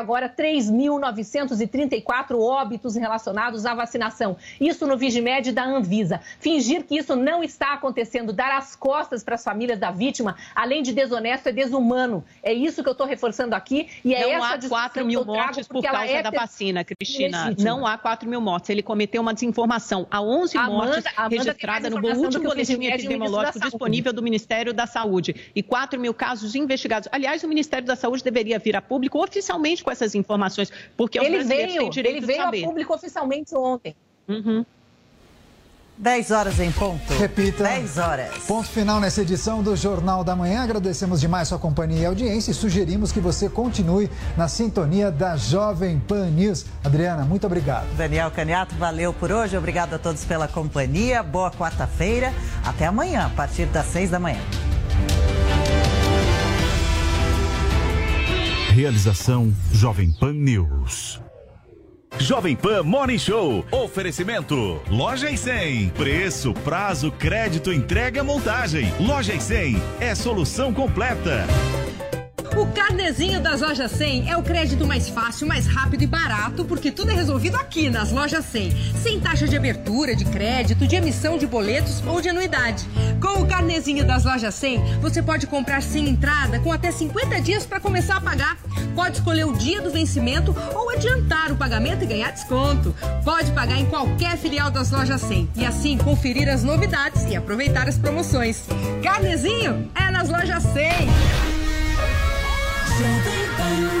Agora, 3.934 óbitos relacionados à vacinação. Isso no Vigimed da Anvisa. Fingir que isso não está acontecendo, dar as costas para as famílias da vítima, além de desonesto, é desumano. É isso que eu estou reforçando aqui. E é não essa há 4 mil mortes por causa é da vacina, Cristina. legítima. Não há 4 mil mortes. Ele cometeu uma desinformação. Há 11 Amanda- mortes Amanda registradas no último boletim epidemiológico disponível do Ministério da Saúde. E 4 mil casos investigados. Aliás, o Ministério da Saúde deveria vir a público oficialmente com essas informações, porque os Ele brasileiros veio, têm direito ele de veio a saber. público oficialmente ontem. Uhum. 10 horas em ponto. Repita. 10 horas. Ponto final nessa edição do Jornal da Manhã. Agradecemos demais sua companhia e audiência e sugerimos que você continue na sintonia da Jovem Pan News. Adriana, muito obrigado. Daniel Caniato, valeu por hoje. Obrigado a todos pela companhia. Boa quarta-feira. Até amanhã, a partir das 6 da manhã. Realização Jovem Pan News. Jovem Pan Morning Show. Oferecimento. Loja e 100. Preço, prazo, crédito, entrega, montagem. Loja e 100 é solução completa. O carnezinho das lojas 100 é o crédito mais fácil, mais rápido e barato, porque tudo é resolvido aqui nas lojas 100. Sem taxa de abertura, de crédito, de emissão de boletos ou de anuidade. Com o carnezinho das lojas 100, você pode comprar sem entrada com até 50 dias para começar a pagar. Pode escolher o dia do vencimento ou adiantar o pagamento e ganhar desconto. Pode pagar em qualquer filial das lojas 100 e assim conferir as novidades e aproveitar as promoções. Carnezinho é nas lojas 100. to be buried.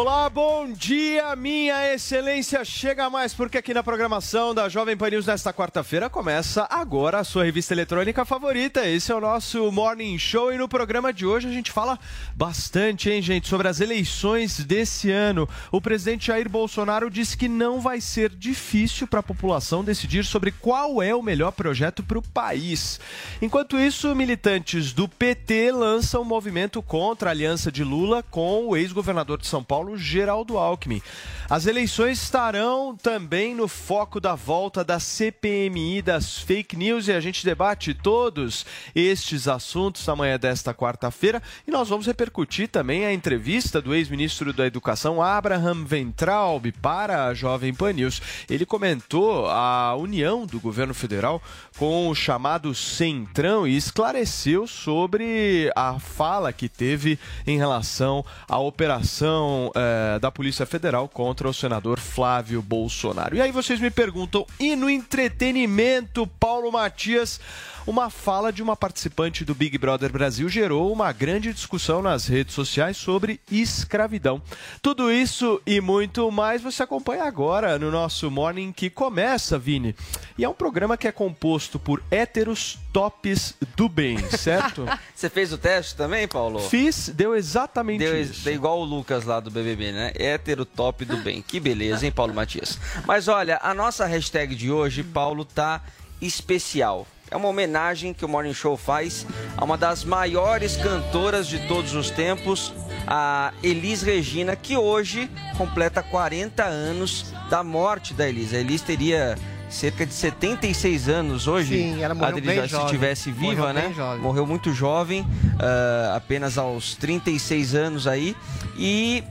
Olá, bom dia, minha excelência. Chega mais, porque aqui na programação da Jovem Pan News nesta quarta-feira começa agora a sua revista eletrônica favorita. Esse é o nosso Morning Show e no programa de hoje a gente fala bastante, hein, gente, sobre as eleições desse ano. O presidente Jair Bolsonaro disse que não vai ser difícil para a população decidir sobre qual é o melhor projeto para o país. Enquanto isso, militantes do PT lançam um movimento contra a aliança de Lula com o ex-governador de São Paulo, Geraldo Alckmin. As eleições estarão também no foco da volta da CPMI das fake news e a gente debate todos estes assuntos na manhã desta quarta-feira e nós vamos repercutir também a entrevista do ex-ministro da Educação Abraham Ventraub para a Jovem Pan News. Ele comentou a união do governo federal com o chamado Centrão e esclareceu sobre a fala que teve em relação à operação eh, da Polícia Federal contra o senador Flávio Bolsonaro. E aí vocês me perguntam, e no entretenimento, Paulo Matias? Uma fala de uma participante do Big Brother Brasil gerou uma grande discussão nas redes sociais sobre escravidão. Tudo isso e muito mais você acompanha agora no nosso Morning que começa, Vini. E é um programa que é composto por héteros tops do bem, certo? Você fez o teste também, Paulo? Fiz, deu exatamente Deu, isso. deu igual o Lucas lá do BBB, né? Hétero top do bem. Que beleza, hein, Paulo Matias? Mas olha, a nossa hashtag de hoje, Paulo, tá especial. É uma homenagem que o Morning Show faz a uma das maiores cantoras de todos os tempos, a Elis Regina, que hoje completa 40 anos da morte da Elis. A Elis teria cerca de 76 anos hoje. Sim, ela morreu Adri, bem se jovem. estivesse viva, Morreu né? Morreu muito jovem, ah, apenas aos 36 anos aí. E.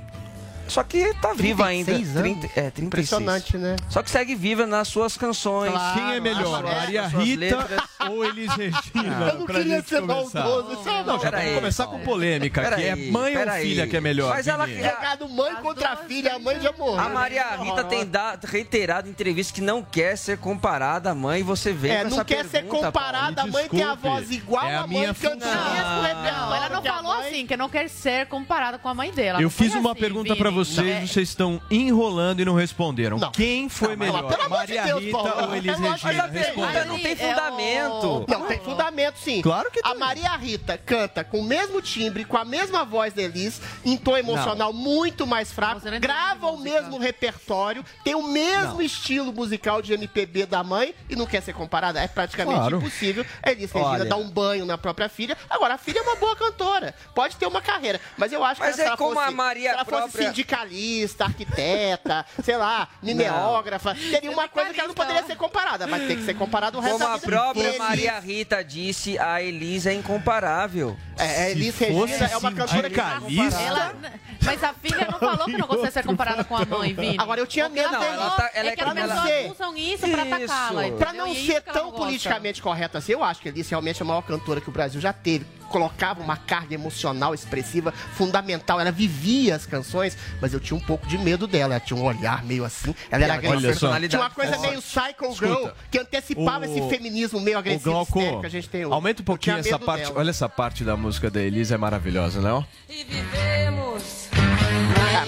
Só que tá viva ainda. 36 anos? 30, é, 36. Impressionante, né? Só que segue viva nas suas canções. Claro, Quem é melhor, Maria Rita letras. ou Elis Regina? Eu não queria ser começar? maldoso, isso é Não, já Pera vamos aí, começar com polêmica, Pera que é mãe ou filha aí. que é melhor? Mas ela Vini? Recado mãe contra filha, a mãe já morreu. A Maria Rita tem dado, reiterado em entrevista que não quer ser comparada à mãe e você vem É, não quer ser comparada, a Paulo. mãe tem a voz igual é a a mãe minha cantando função. o mesmo Não, ela não a falou mãe. assim, que não quer ser comparada com a mãe dela. Eu Não fiz uma assim, pergunta pra Vini. Vocês, É, vocês estão enrolando e não responderam. Não. Quem foi Não, mas, melhor, pelo amor de Maria Deus, Rita Paulo, ou Elis eu acho que Regina? a pergunta Responda. não tem é o- fundamento. Não, tem fundamento sim. Claro que A tem. Maria Rita canta com o mesmo timbre, com a mesma voz da Elis, em tom emocional muito mais fraco, não grava o mesmo repertório, tem o mesmo estilo musical de MPB da mãe e não quer ser comparada. É praticamente Claro. impossível. A Elis Regina Olha. dá um banho na própria filha. Agora, a filha é uma boa cantora, pode ter uma carreira, mas eu acho Mas que é se ela como fosse, a Maria se ela fosse própria- sindicalista, arquiteta, sei lá, mimeógrafa, teria uma coisa que ela não poderia ser comparada, mas tem que ser comparada o resto Como da a própria Elis- Maria Rita disse, a Elisa é incomparável. É, a Elis fosse Regina é uma cantora que sindicalista- Ela, mas a filha não falou que não gostaria de ser comparada com a mãe, Vini. Agora, eu tinha medo ela dela. Ela tá- ela é é que as não pessoas usam isso pra atacá-la. Pra não é ser tão politicamente correta assim, eu acho que a Alice realmente é a maior cantora que o Brasil já teve. Colocava uma carga emocional expressiva, fundamental. Ela vivia as canções, mas eu tinha um pouco de medo dela. Ela tinha um olhar meio assim. Ela era Ela tinha uma agressiva. Tinha uma coisa meio Psycho Girl, Escuta, que antecipava o- esse feminismo meio agressivo Glauco, que a gente tem hoje. aumenta um pouquinho essa parte. dela. Olha essa parte da música da Elisa, é maravilhosa, não? É,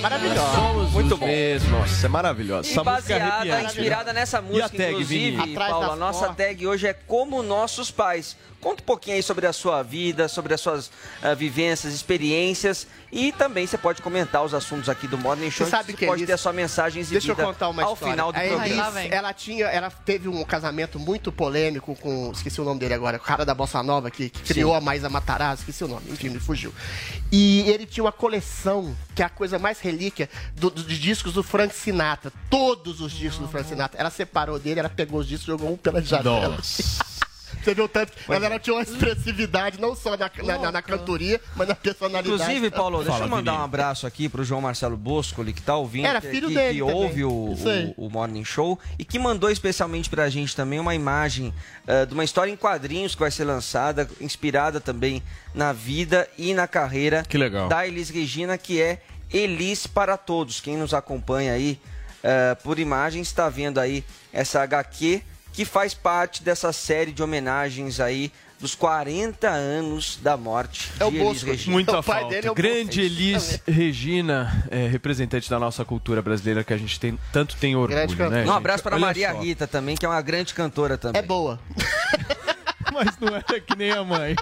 maravilhosa. Somos Muito bom. mesmos. Nossa, é maravilhosa. E Essa música é baseada, arrepiante. inspirada nessa E a música, tag, inclusive, Vini? Atrás Paulo, a nossa porta. tag hoje é Como Nossos Pais. Conta um pouquinho aí sobre a sua vida, sobre as suas ah, vivências, experiências e também você pode comentar os assuntos aqui do Morning Show. Você sabe você que pode Elis- ter a sua mensagem exibida Deixa eu contar uma ao história. final do a programa. Elis, ela tinha, ela teve um casamento muito polêmico com, esqueci o nome dele agora, o cara da bossa nova que, que criou a Maísa Matarazzo, esqueci o nome, enfim, me fugiu. E ele tinha uma coleção que é a coisa mais relíquia do, do- de discos do Frank Sinatra, todos os discos do Frank Sinatra. Ela separou dele, ela pegou os discos, e jogou um pela janela. Você viu o tanto que ela, tinha uma expressividade não só na, na, na- na cantoria, mas na personalidade. Inclusive, Paulo, deixa Fala, eu mandar um abraço aqui pro João Marcelo Boscoli, que tá ouvindo, Era que, filho que, dele que também. ouve o, o, o Morning Show e que mandou especialmente pra gente também uma imagem eh, de uma história em quadrinhos que vai ser lançada, inspirada também na vida e na carreira Que legal. da Elis Regina, que é Elis para Todos. Quem nos acompanha aí eh, por imagem está vendo aí essa HQ que faz parte dessa série de homenagens aí dos 40 anos da morte É o de Elis. Regina. Muita O pai falta. dele é o Grande Bosco. Elis Regina, é, representante da nossa cultura brasileira que a gente tem, tanto tem orgulho, né? Um abraço para Maria só. Rita também, que é uma grande cantora também. É boa. Mas não era que nem a mãe.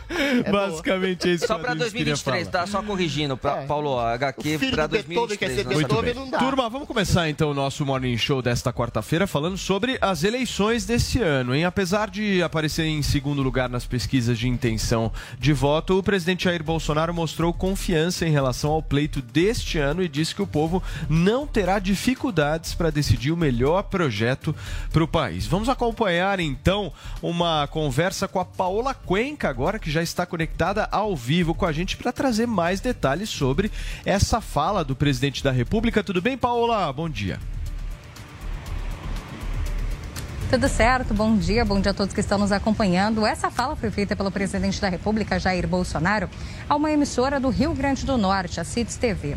É Basicamente é isso Só para Adriles queria 2023, falar. tá? Só corrigindo, pra, É. Paulo, a HQ para do Beethoven quer 2023. ser né? Muito bem. não dá. Turma, vamos começar então o nosso Morning Show desta quarta-feira falando sobre as eleições desse ano, hein? Apesar de aparecer em segundo lugar nas pesquisas de intenção de voto, o presidente Jair Bolsonaro mostrou confiança em relação ao pleito deste ano e disse que o povo não terá dificuldades para decidir o melhor projeto para o país. Vamos acompanhar então uma conversa com a Paola Cuenca agora que já está conectada ao vivo com a gente para trazer mais detalhes sobre essa fala do presidente da República. Tudo bem, Paola? Bom dia. Tudo certo, bom dia, bom dia a todos que estão nos acompanhando. Essa fala foi feita pelo presidente da República, Jair Bolsonaro, a uma emissora do Rio Grande do Norte, a CITES TV.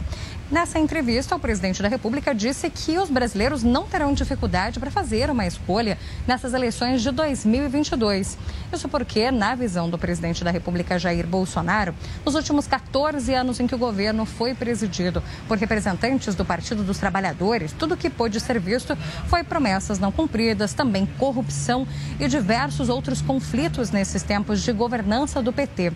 Nessa entrevista, o presidente da República disse que os brasileiros não terão dificuldade para fazer uma escolha nessas eleições de 2022. Isso porque, na visão do presidente da República, Jair Bolsonaro, nos últimos 14 anos em que o governo foi presidido por representantes do Partido dos Trabalhadores, tudo que pôde ser visto foi promessas não cumpridas, também corrupção e diversos outros conflitos nesses tempos de governança do PT.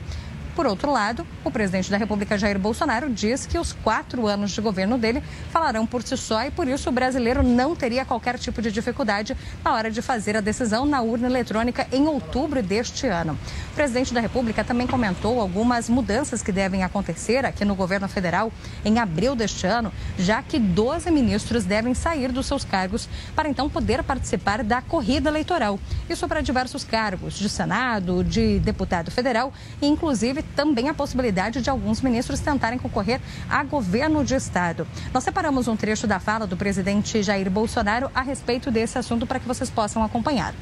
Por outro lado, o presidente da República, Jair Bolsonaro, diz que os quatro anos de governo dele falarão por si só e por isso o brasileiro não teria qualquer tipo de dificuldade na hora de fazer a decisão na urna eletrônica em outubro deste ano. O presidente da República também comentou algumas mudanças que devem acontecer aqui no governo federal em abril deste ano, já que 12 ministros devem sair dos seus cargos para então poder participar da corrida eleitoral. Isso para diversos cargos de Senado, de deputado federal e, inclusive, também a possibilidade de alguns ministros tentarem concorrer a governo de estado. Nós separamos um trecho da fala do presidente Jair Bolsonaro a respeito desse assunto para que vocês possam acompanhar.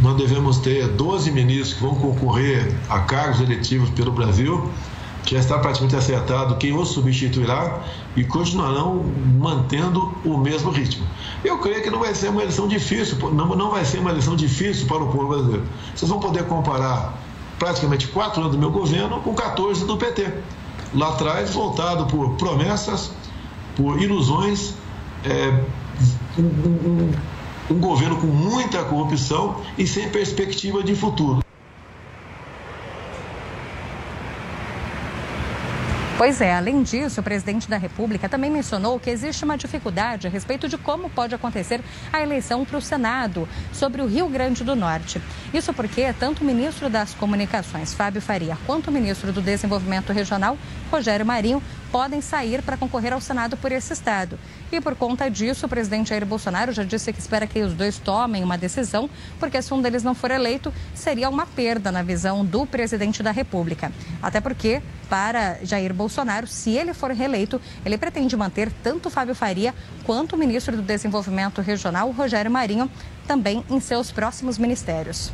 nós devemos ter 12 ministros que vão concorrer a cargos eletivos pelo Brasil, já está praticamente acertado quem os substituirá e continuarão mantendo o mesmo ritmo. Eu creio que não vai ser uma eleição difícil, não vai ser uma eleição difícil para o povo brasileiro. Vocês vão poder comparar praticamente quatro anos do meu governo com 14 do PT. Lá atrás, voltado por promessas, por ilusões, é, um, um, um governo com muita corrupção e sem perspectiva de futuro. Pois é, além disso, o presidente da República também mencionou que existe uma dificuldade a respeito de como pode acontecer a eleição para o Senado sobre o Rio Grande do Norte. Isso porque tanto o ministro das Comunicações, Fábio Faria, quanto o ministro do Desenvolvimento Regional, Rogério Marinho, podem sair para concorrer ao Senado por esse estado. E por conta disso, o presidente Jair Bolsonaro já disse que espera que os dois tomem uma decisão, porque se um deles não for eleito, seria uma perda na visão do presidente da República. Até porque, para Jair Bolsonaro, se ele for reeleito, ele pretende manter tanto Fábio Faria quanto o ministro do Desenvolvimento Regional, Rogério Marinho, também em seus próximos ministérios.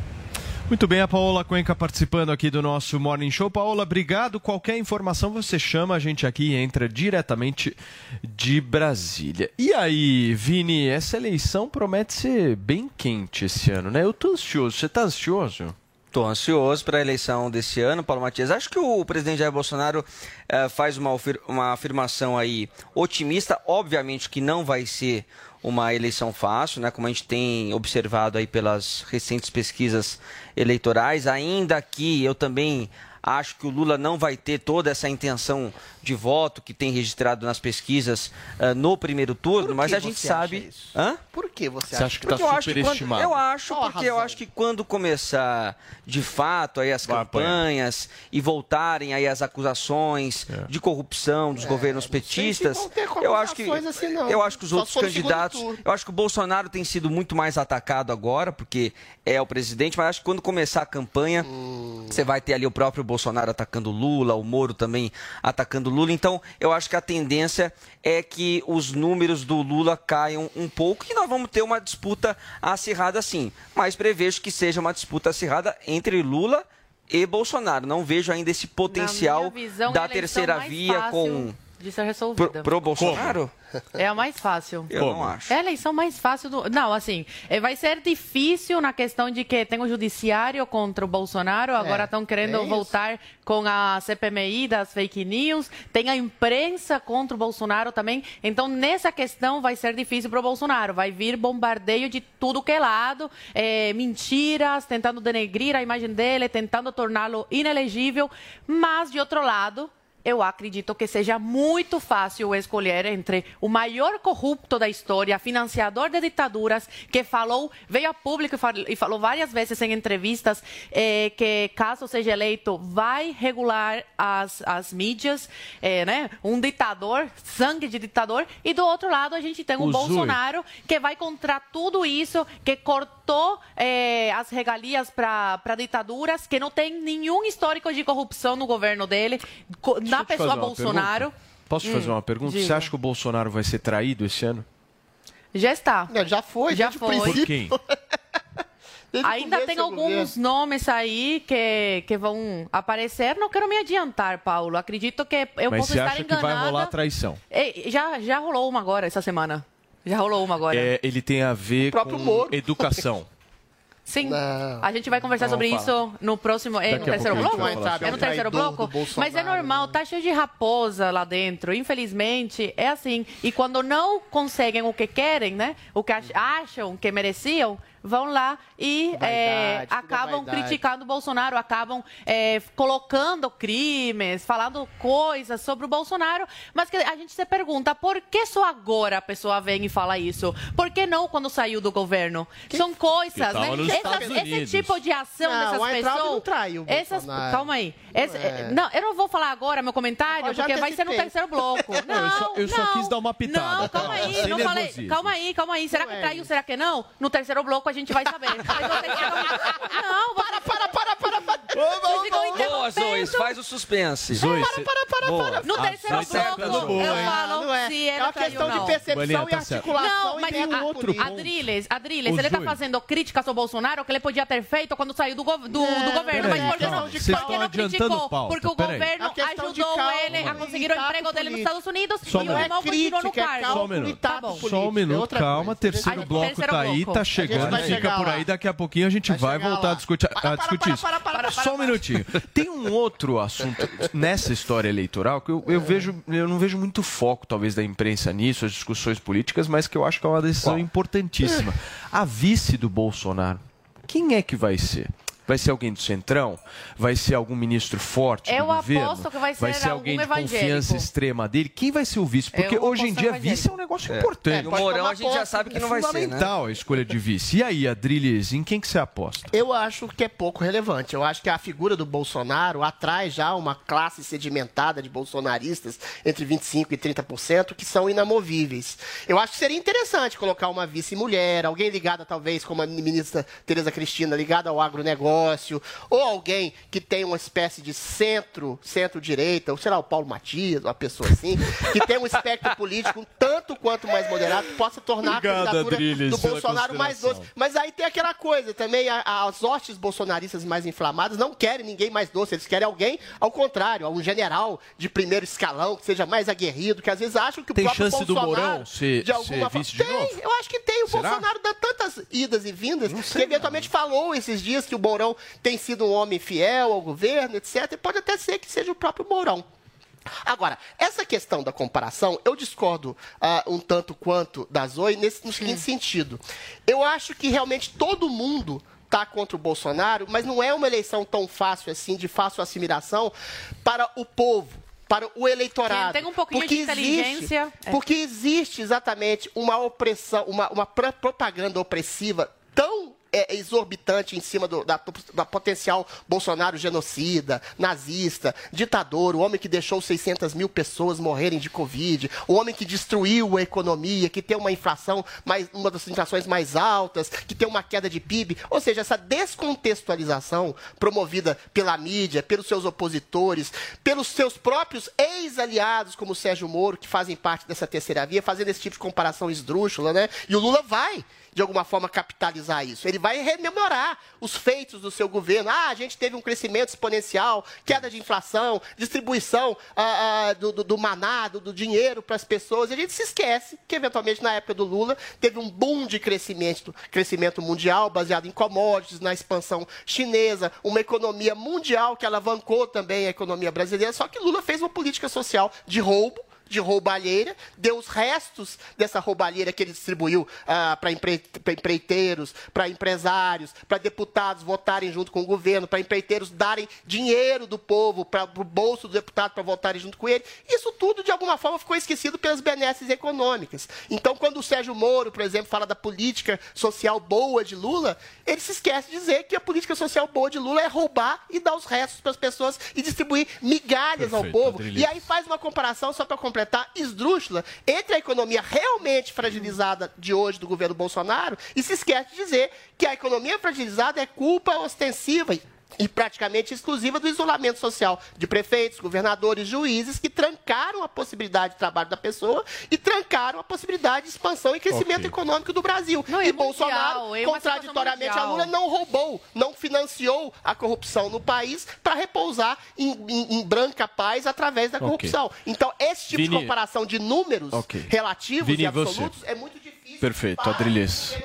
Muito bem, a Paola Cuenca participando aqui do nosso Morning Show. Paola, obrigado. Qualquer informação você chama a gente aqui e entra diretamente de Brasília. E aí, Vini, essa eleição promete ser bem quente esse ano, né? Eu tô ansioso. Você tá ansioso? Estou ansioso para a eleição desse ano, Paulo Matias. Acho que o presidente Jair Bolsonaro eh, faz uma, uma afirmação aí otimista. Obviamente que não vai ser uma eleição fácil, né? Como a gente tem observado aí pelas recentes pesquisas eleitorais, ainda que eu também acho que o Lula não vai ter toda essa intenção de voto que tem registrado nas pesquisas uh, no primeiro turno, mas a gente sabe. Hã? Por que você, você acha? que está superestimado? Eu acho, porque razão? eu acho que quando começar de fato aí as vai campanhas apanhar. e voltarem aí as acusações é. de corrupção dos é, governos petistas, eu acho que assim, eu acho que os Só outros candidatos, eu acho que o Bolsonaro tem sido muito mais atacado agora, porque é o presidente, mas acho que quando começar a campanha, hum. você vai ter ali o próprio Bolsonaro atacando Lula, o Moro também atacando Lula. Então, eu acho que a tendência é que os números do Lula caiam um pouco e nós vamos ter uma disputa acirrada sim. Mas prevejo que seja uma disputa acirrada entre Lula e Bolsonaro. Não vejo ainda esse potencial visão, da terceira via com de ser resolvida. Pro, pro Bolsonaro? É a mais fácil. Eu Como? não acho. É a eleição mais fácil do. Não, assim, é, vai ser difícil na questão de que tem o judiciário contra o Bolsonaro, agora estão é, querendo é voltar com a CPMI das fake news, tem a imprensa contra o Bolsonaro também. Então, nessa questão vai ser difícil para o Bolsonaro. Vai vir bombardeio de tudo que é lado, é, mentiras, tentando denegrir a imagem dele, tentando torná-lo inelegível. Mas, de outro lado, eu acredito que seja muito fácil escolher entre o maior corrupto da história, financiador de ditaduras, que falou, veio a público e falou várias vezes em entrevistas eh, que, caso seja eleito, vai regular as, as mídias, eh, né? um ditador, sangue de ditador, e do outro lado a gente tem o, o Bolsonaro, que vai contra tudo isso, que cortou eh, as regalias para ditaduras, que não tem nenhum histórico de corrupção no governo dele na pessoa Bolsonaro. Pergunta? Posso te fazer hum, uma pergunta? Diga. Você acha que o Bolsonaro vai ser traído esse ano? Já está. Não, já foi. Já foi. Por quem? Ainda tem alguns nomes aí que, que vão aparecer. Não quero me adiantar, Paulo. Acredito que eu Mas posso estar enganada. Mas você acha que vai rolar traição? já, já rolou uma agora, essa semana. Já rolou uma agora. É, ele tem a ver com Moro. educação. Sim. Não. A gente vai conversar sobre isso no próximo. É no terceiro bloco? É no terceiro bloco? Mas é normal, tá cheio de raposa lá dentro. Infelizmente, é assim. E quando não conseguem o que querem, né? O que acham que mereciam, vão lá e vaidade, é, acabam criticando o Bolsonaro, acabam é, colocando crimes, falando coisas sobre o Bolsonaro, mas que a gente se pergunta por que só agora a pessoa vem e fala isso? Por que não quando saiu do governo? Que... São coisas, né? Essas, esse tipo de ação não, dessas pessoas. Não traiu essas, calma aí. Esse, é. Não, eu não vou falar agora meu comentário, porque vai ser no terceiro bloco. Não, eu só, eu só quis dar uma pitada. Não, calma aí, não falei. Calma aí, calma aí. Será que traiu? Será que não? No terceiro bloco a gente vai saber. Não, para, para, para, para, para. Vocês ficam Boa, Zoe, interrompendo. faz o suspense. Zoe, Para, para, para, Boa. para. No terceiro tá bloco, boa, eu hein? falo Não é. se É ele uma traiu questão de não. percepção Bolinha, e tá certo. articulação Não, e mas verbo a- outro. Adriles, Adriles, Ô, ele tá Zoe. fazendo críticas ao Bolsonaro que ele podia ter feito quando saiu do, gov- do, do governo. peraí, Mas por que calma. não, Vocês por que estão não adiantando criticou? pauta, Porque o peraí. governo É questão de ajudou ele a conseguir o tato emprego dele nos político. Estados Unidos Só um e o minuto. irmão continuou no é cargo. Só um minuto. Tá bom. Só um é minuto, calma. Terceiro bloco terceiro tá aí, bloco. tá A gente chegando. vai Fica chegar por lá. aí, daqui a pouquinho a gente Vai chegar voltar a discutir, a Para, para, discutir isso. para, para, para, Só um minutinho. Tem um outro assunto nessa história eleitoral que eu, eu vejo, eu não vejo muito foco, talvez, da imprensa nisso, as discussões políticas, mas que eu acho que é uma decisão importantíssima. A vice do Bolsonaro, quem é que vai ser? Vai ser alguém do Centrão? Vai ser algum ministro forte Eu do governo? aposto que vai ser alguém de algum evangélico. confiança extrema dele? Quem vai ser o vice? Porque Eu hoje em dia evangélico. vice é um negócio É. importante. É, o Mourão a gente já sabe que É não vai ser, né? fundamental a escolha de vice. E aí, Adriles, em quem que você aposta? Eu acho que é pouco relevante. Eu acho que a figura do Bolsonaro atrai já uma classe sedimentada de bolsonaristas entre 25% e 30% que são inamovíveis. Eu acho que seria interessante colocar uma vice-mulher, alguém ligada talvez como a ministra Tereza Cristina, ligada ao agronegócio, ou alguém que tem uma espécie de centro, centro-direita, ou sei lá, o Paulo Matias, uma pessoa assim, que tem um espectro político um tanto quanto mais moderado, que possa tornar Obrigado, a candidatura Adriles, do Bolsonaro mais doce. Mas aí tem aquela coisa também, a- a- as hostes bolsonaristas mais inflamadas não querem ninguém mais doce, eles querem alguém ao contrário, um general de primeiro escalão, que seja mais aguerrido, que às vezes acham que o Tem próprio chance do Bolsonaro, Mourão ser- de alguma forma... tem, novo? eu acho que tem. O Será? Bolsonaro dá tantas idas e vindas que eventualmente falou esses dias que o Mourão tem sido um homem fiel ao governo, etc. E pode até ser que seja o próprio Mourão. Agora, essa questão da comparação, eu discordo ah, um tanto quanto da Zoe nesse, no seguinte sentido. Eu acho que realmente todo mundo está contra o Bolsonaro, mas não é uma eleição tão fácil assim, de fácil assimilação para o povo. Para o eleitorado. Tem um pouquinho de inteligência, Existe, é. Porque existe exatamente uma opressão, uma, uma pro- propaganda opressiva tão é, exorbitante em cima do- da, da potencial Bolsonaro genocida, nazista, ditador, o homem que deixou 600 mil pessoas morrerem de Covid, o homem que destruiu a economia, que tem uma inflação, mais, uma das inflações mais altas, que tem uma queda de PIB. Ou seja, essa descontextualização promovida pela mídia, pelos seus opositores, pelos seus próprios ex-aliados, como o Sérgio Moro, que fazem parte dessa terceira via, fazendo esse tipo de comparação esdrúxula, né? E o Lula vai de alguma forma capitalizar isso. Ele vai rememorar os feitos do seu governo. Ah, a gente teve um crescimento exponencial, queda de inflação, distribuição ah, ah, do, do, do maná, do, do dinheiro para as pessoas. E a gente se esquece que, eventualmente, na época do Lula, teve um boom de crescimento, crescimento mundial baseado em commodities, na expansão chinesa, uma economia mundial que alavancou também a economia brasileira. Só que Lula fez uma política social de roubo de roubalheira, deu os restos dessa roubalheira que ele distribuiu ah, para empreiteiros, para empresários, para deputados votarem junto com o governo, para empreiteiros darem dinheiro do povo para o bolso do deputado para votarem junto com ele. Isso tudo, de alguma forma, ficou esquecido pelas benesses econômicas. Então, quando o Sérgio Moro, por exemplo, fala da política social boa de Lula, ele se esquece de dizer que a política social boa de Lula é roubar e dar os restos para as pessoas e distribuir migalhas ao Perfeito, povo. Adriles. E aí faz uma comparação, só para completar, esdrúxula, entre a economia realmente fragilizada de hoje do governo Bolsonaro e se esquece de dizer que a economia fragilizada é culpa ostensiva e- e praticamente exclusiva do isolamento social de prefeitos, governadores, juízes que trancaram a possibilidade de trabalho da pessoa e trancaram a possibilidade de expansão e crescimento Ok. econômico do Brasil. Não, e é mundial, Bolsonaro, é uma situação contraditoriamente a mundial. Lula, não roubou, não financiou a corrupção no país para repousar em, em- em branca paz através da corrupção. Então, esse tipo Vini- de comparação de números Ok. relativos Vini, e você. absolutos é muito difícil. Perfeito, governo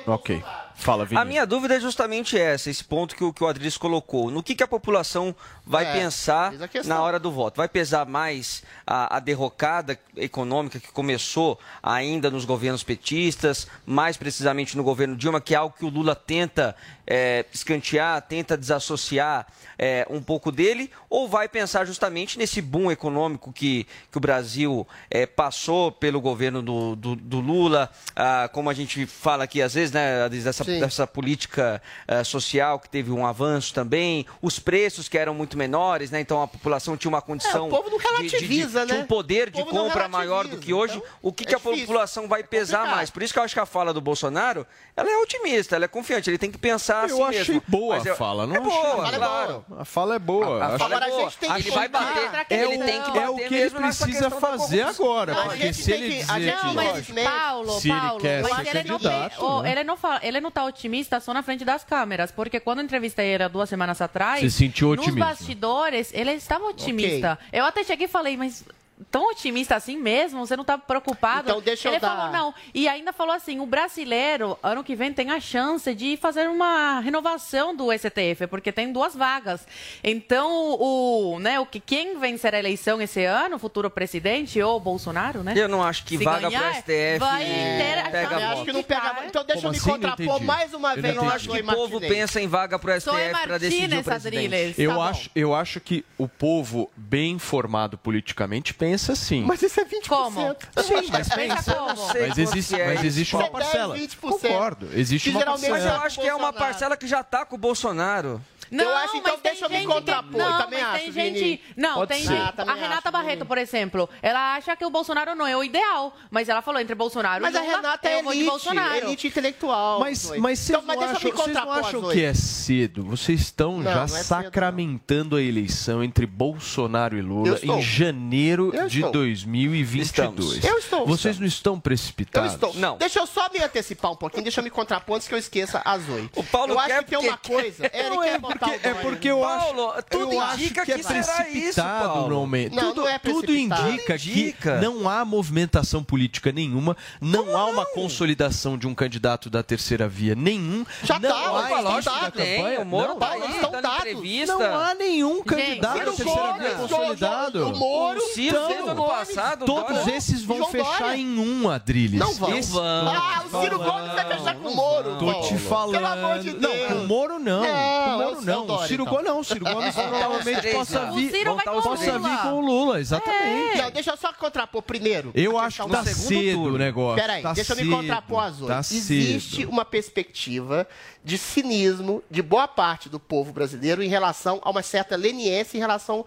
Ok. Bolsonaro. Fala, Vini. A minha dúvida é justamente essa, esse ponto que o, que o Adriles colocou. No que, que a população vai É, pensar na hora do voto? Vai pesar mais a, a derrocada econômica que começou ainda nos governos petistas, mais precisamente no governo Dilma, que é algo que o Lula tenta é, escantear, tenta desassociar é, um pouco dele, ou vai pensar justamente nesse boom econômico que, que o Brasil é, passou pelo governo do, do, do Lula, ah, como a gente fala aqui às vezes, né, dessa dessa política eh, social que teve um avanço também, os preços que eram muito menores, né? Então a população tinha uma condição. É, o povo não de- de- de- relativiza, tinha né? um poder de compra maior do que hoje. o que, que a população vai pesar mais? Por isso que eu acho que a fala do Bolsonaro ela é otimista, ela é confiante, ele tem que pensar Eu assim achei mesmo. boa Mas a eu- fala, não é achei boa, ruim. claro. A fala é boa. A- a fala é Agora a boa. gente tem que ele vai bater, ele É tem que bater é o que ele precisa fazer agora. A Porque gente se tem ele que- dizer a gente que Não, mas Paulo, se ele Paulo, mas ser ele não, candidato, oh, né? ele, não fala, ele não tá otimista só na frente das câmeras, porque quando eu entrevistei ele há duas semanas atrás, Você sentiu nos otimismo? bastidores, ele estava otimista. Eu até cheguei e falei, mas tão otimista assim mesmo? Você não tá preocupado? Então, deixa eu ele dar- falou não. E ainda falou assim, o brasileiro, ano que vem, tem a chance de fazer uma renovação do STF, porque tem duas vagas. Então, o, né, o que quem vencer a eleição esse ano, o futuro presidente ou Bolsonaro, né? Eu não acho que Se vaga pro ganhar, STF vai ter a pega voto. acho que não pega. Então deixa Como eu me assim? Não contrapor mais uma vez. não Eu entendi. acho que o povo pensa em vaga pro Zoe STF para decidir o presidente. Eu, Tá acho, eu acho que o povo bem informado politicamente pensa assim. Mas isso é 20%. Como? Sim, mas Pensa pensa. como? Mas existe, é mas existe uma Isso é 10, parcela. 20%. Concordo. Existe uma geralmente Mas parcela. eu acho que é uma parcela que já tá com o Bolsonaro. Eu acho, então, mas deixa eu me gente que- contrapor, Não, também mas acho, tem Vini. gente. Não, Pode tem ser. gente. Ah, a Renata acho, Barreto, Vini. por exemplo, ela acha que o Bolsonaro não é o ideal, mas ela falou entre Bolsonaro Mas e a Lula, Renata é eu vou de elite, Bolsonaro. elite intelectual. Mas, mas vocês então, não mas deixa eu acham, me vocês não contrapor, acham que é cedo? Vocês estão Não, já não é cedo, sacramentando a eleição entre Bolsonaro e Eu Lula em janeiro Eu de estou. 2022. Estamos. Eu estou, Vocês estamos. não estão Eu precipitados? estou. Não. Deixa eu só me antecipar um pouquinho, deixa eu me contrapor antes que eu esqueça a Zoe. O Paulo eu acho que tem uma coisa. Ele Não, quer é porque, é porque no- eu acho, Paulo, tudo eu acho indica que é que será isso, Paulo. no momento. Não, tudo, não é tudo precipitado. indica Tudo indica. que não há movimentação política nenhuma, não há uma consolidação de um candidato da terceira via nenhum. Já não tá, há lógico da campanha. o Moro não, tá aí, estão entrevista. Não há nenhum candidato da terceira via consolidado. O Moro, O Ciro Então, ano passado. Todos esses vão fechar em um, Adrilles. Não vão. Ah, o Ciro Gomes vai fechar com o Moro. Tô te falando. Pelo amor de Deus. Não, com o Moro não. Não, o é o Moro não. Dória, O Ciro então. Gomes não. O Ciro Gomes provavelmente três possa vir, com o possa Lula. vir com o Lula, exatamente. Não, deixa eu só contrapor primeiro. Eu acho que tá do segundo cedo o negócio. Peraí, tá deixa eu me contrapor a Zoe. tá Existe cedo. uma perspectiva de cinismo de boa parte do povo brasileiro em relação a uma certa leniência em relação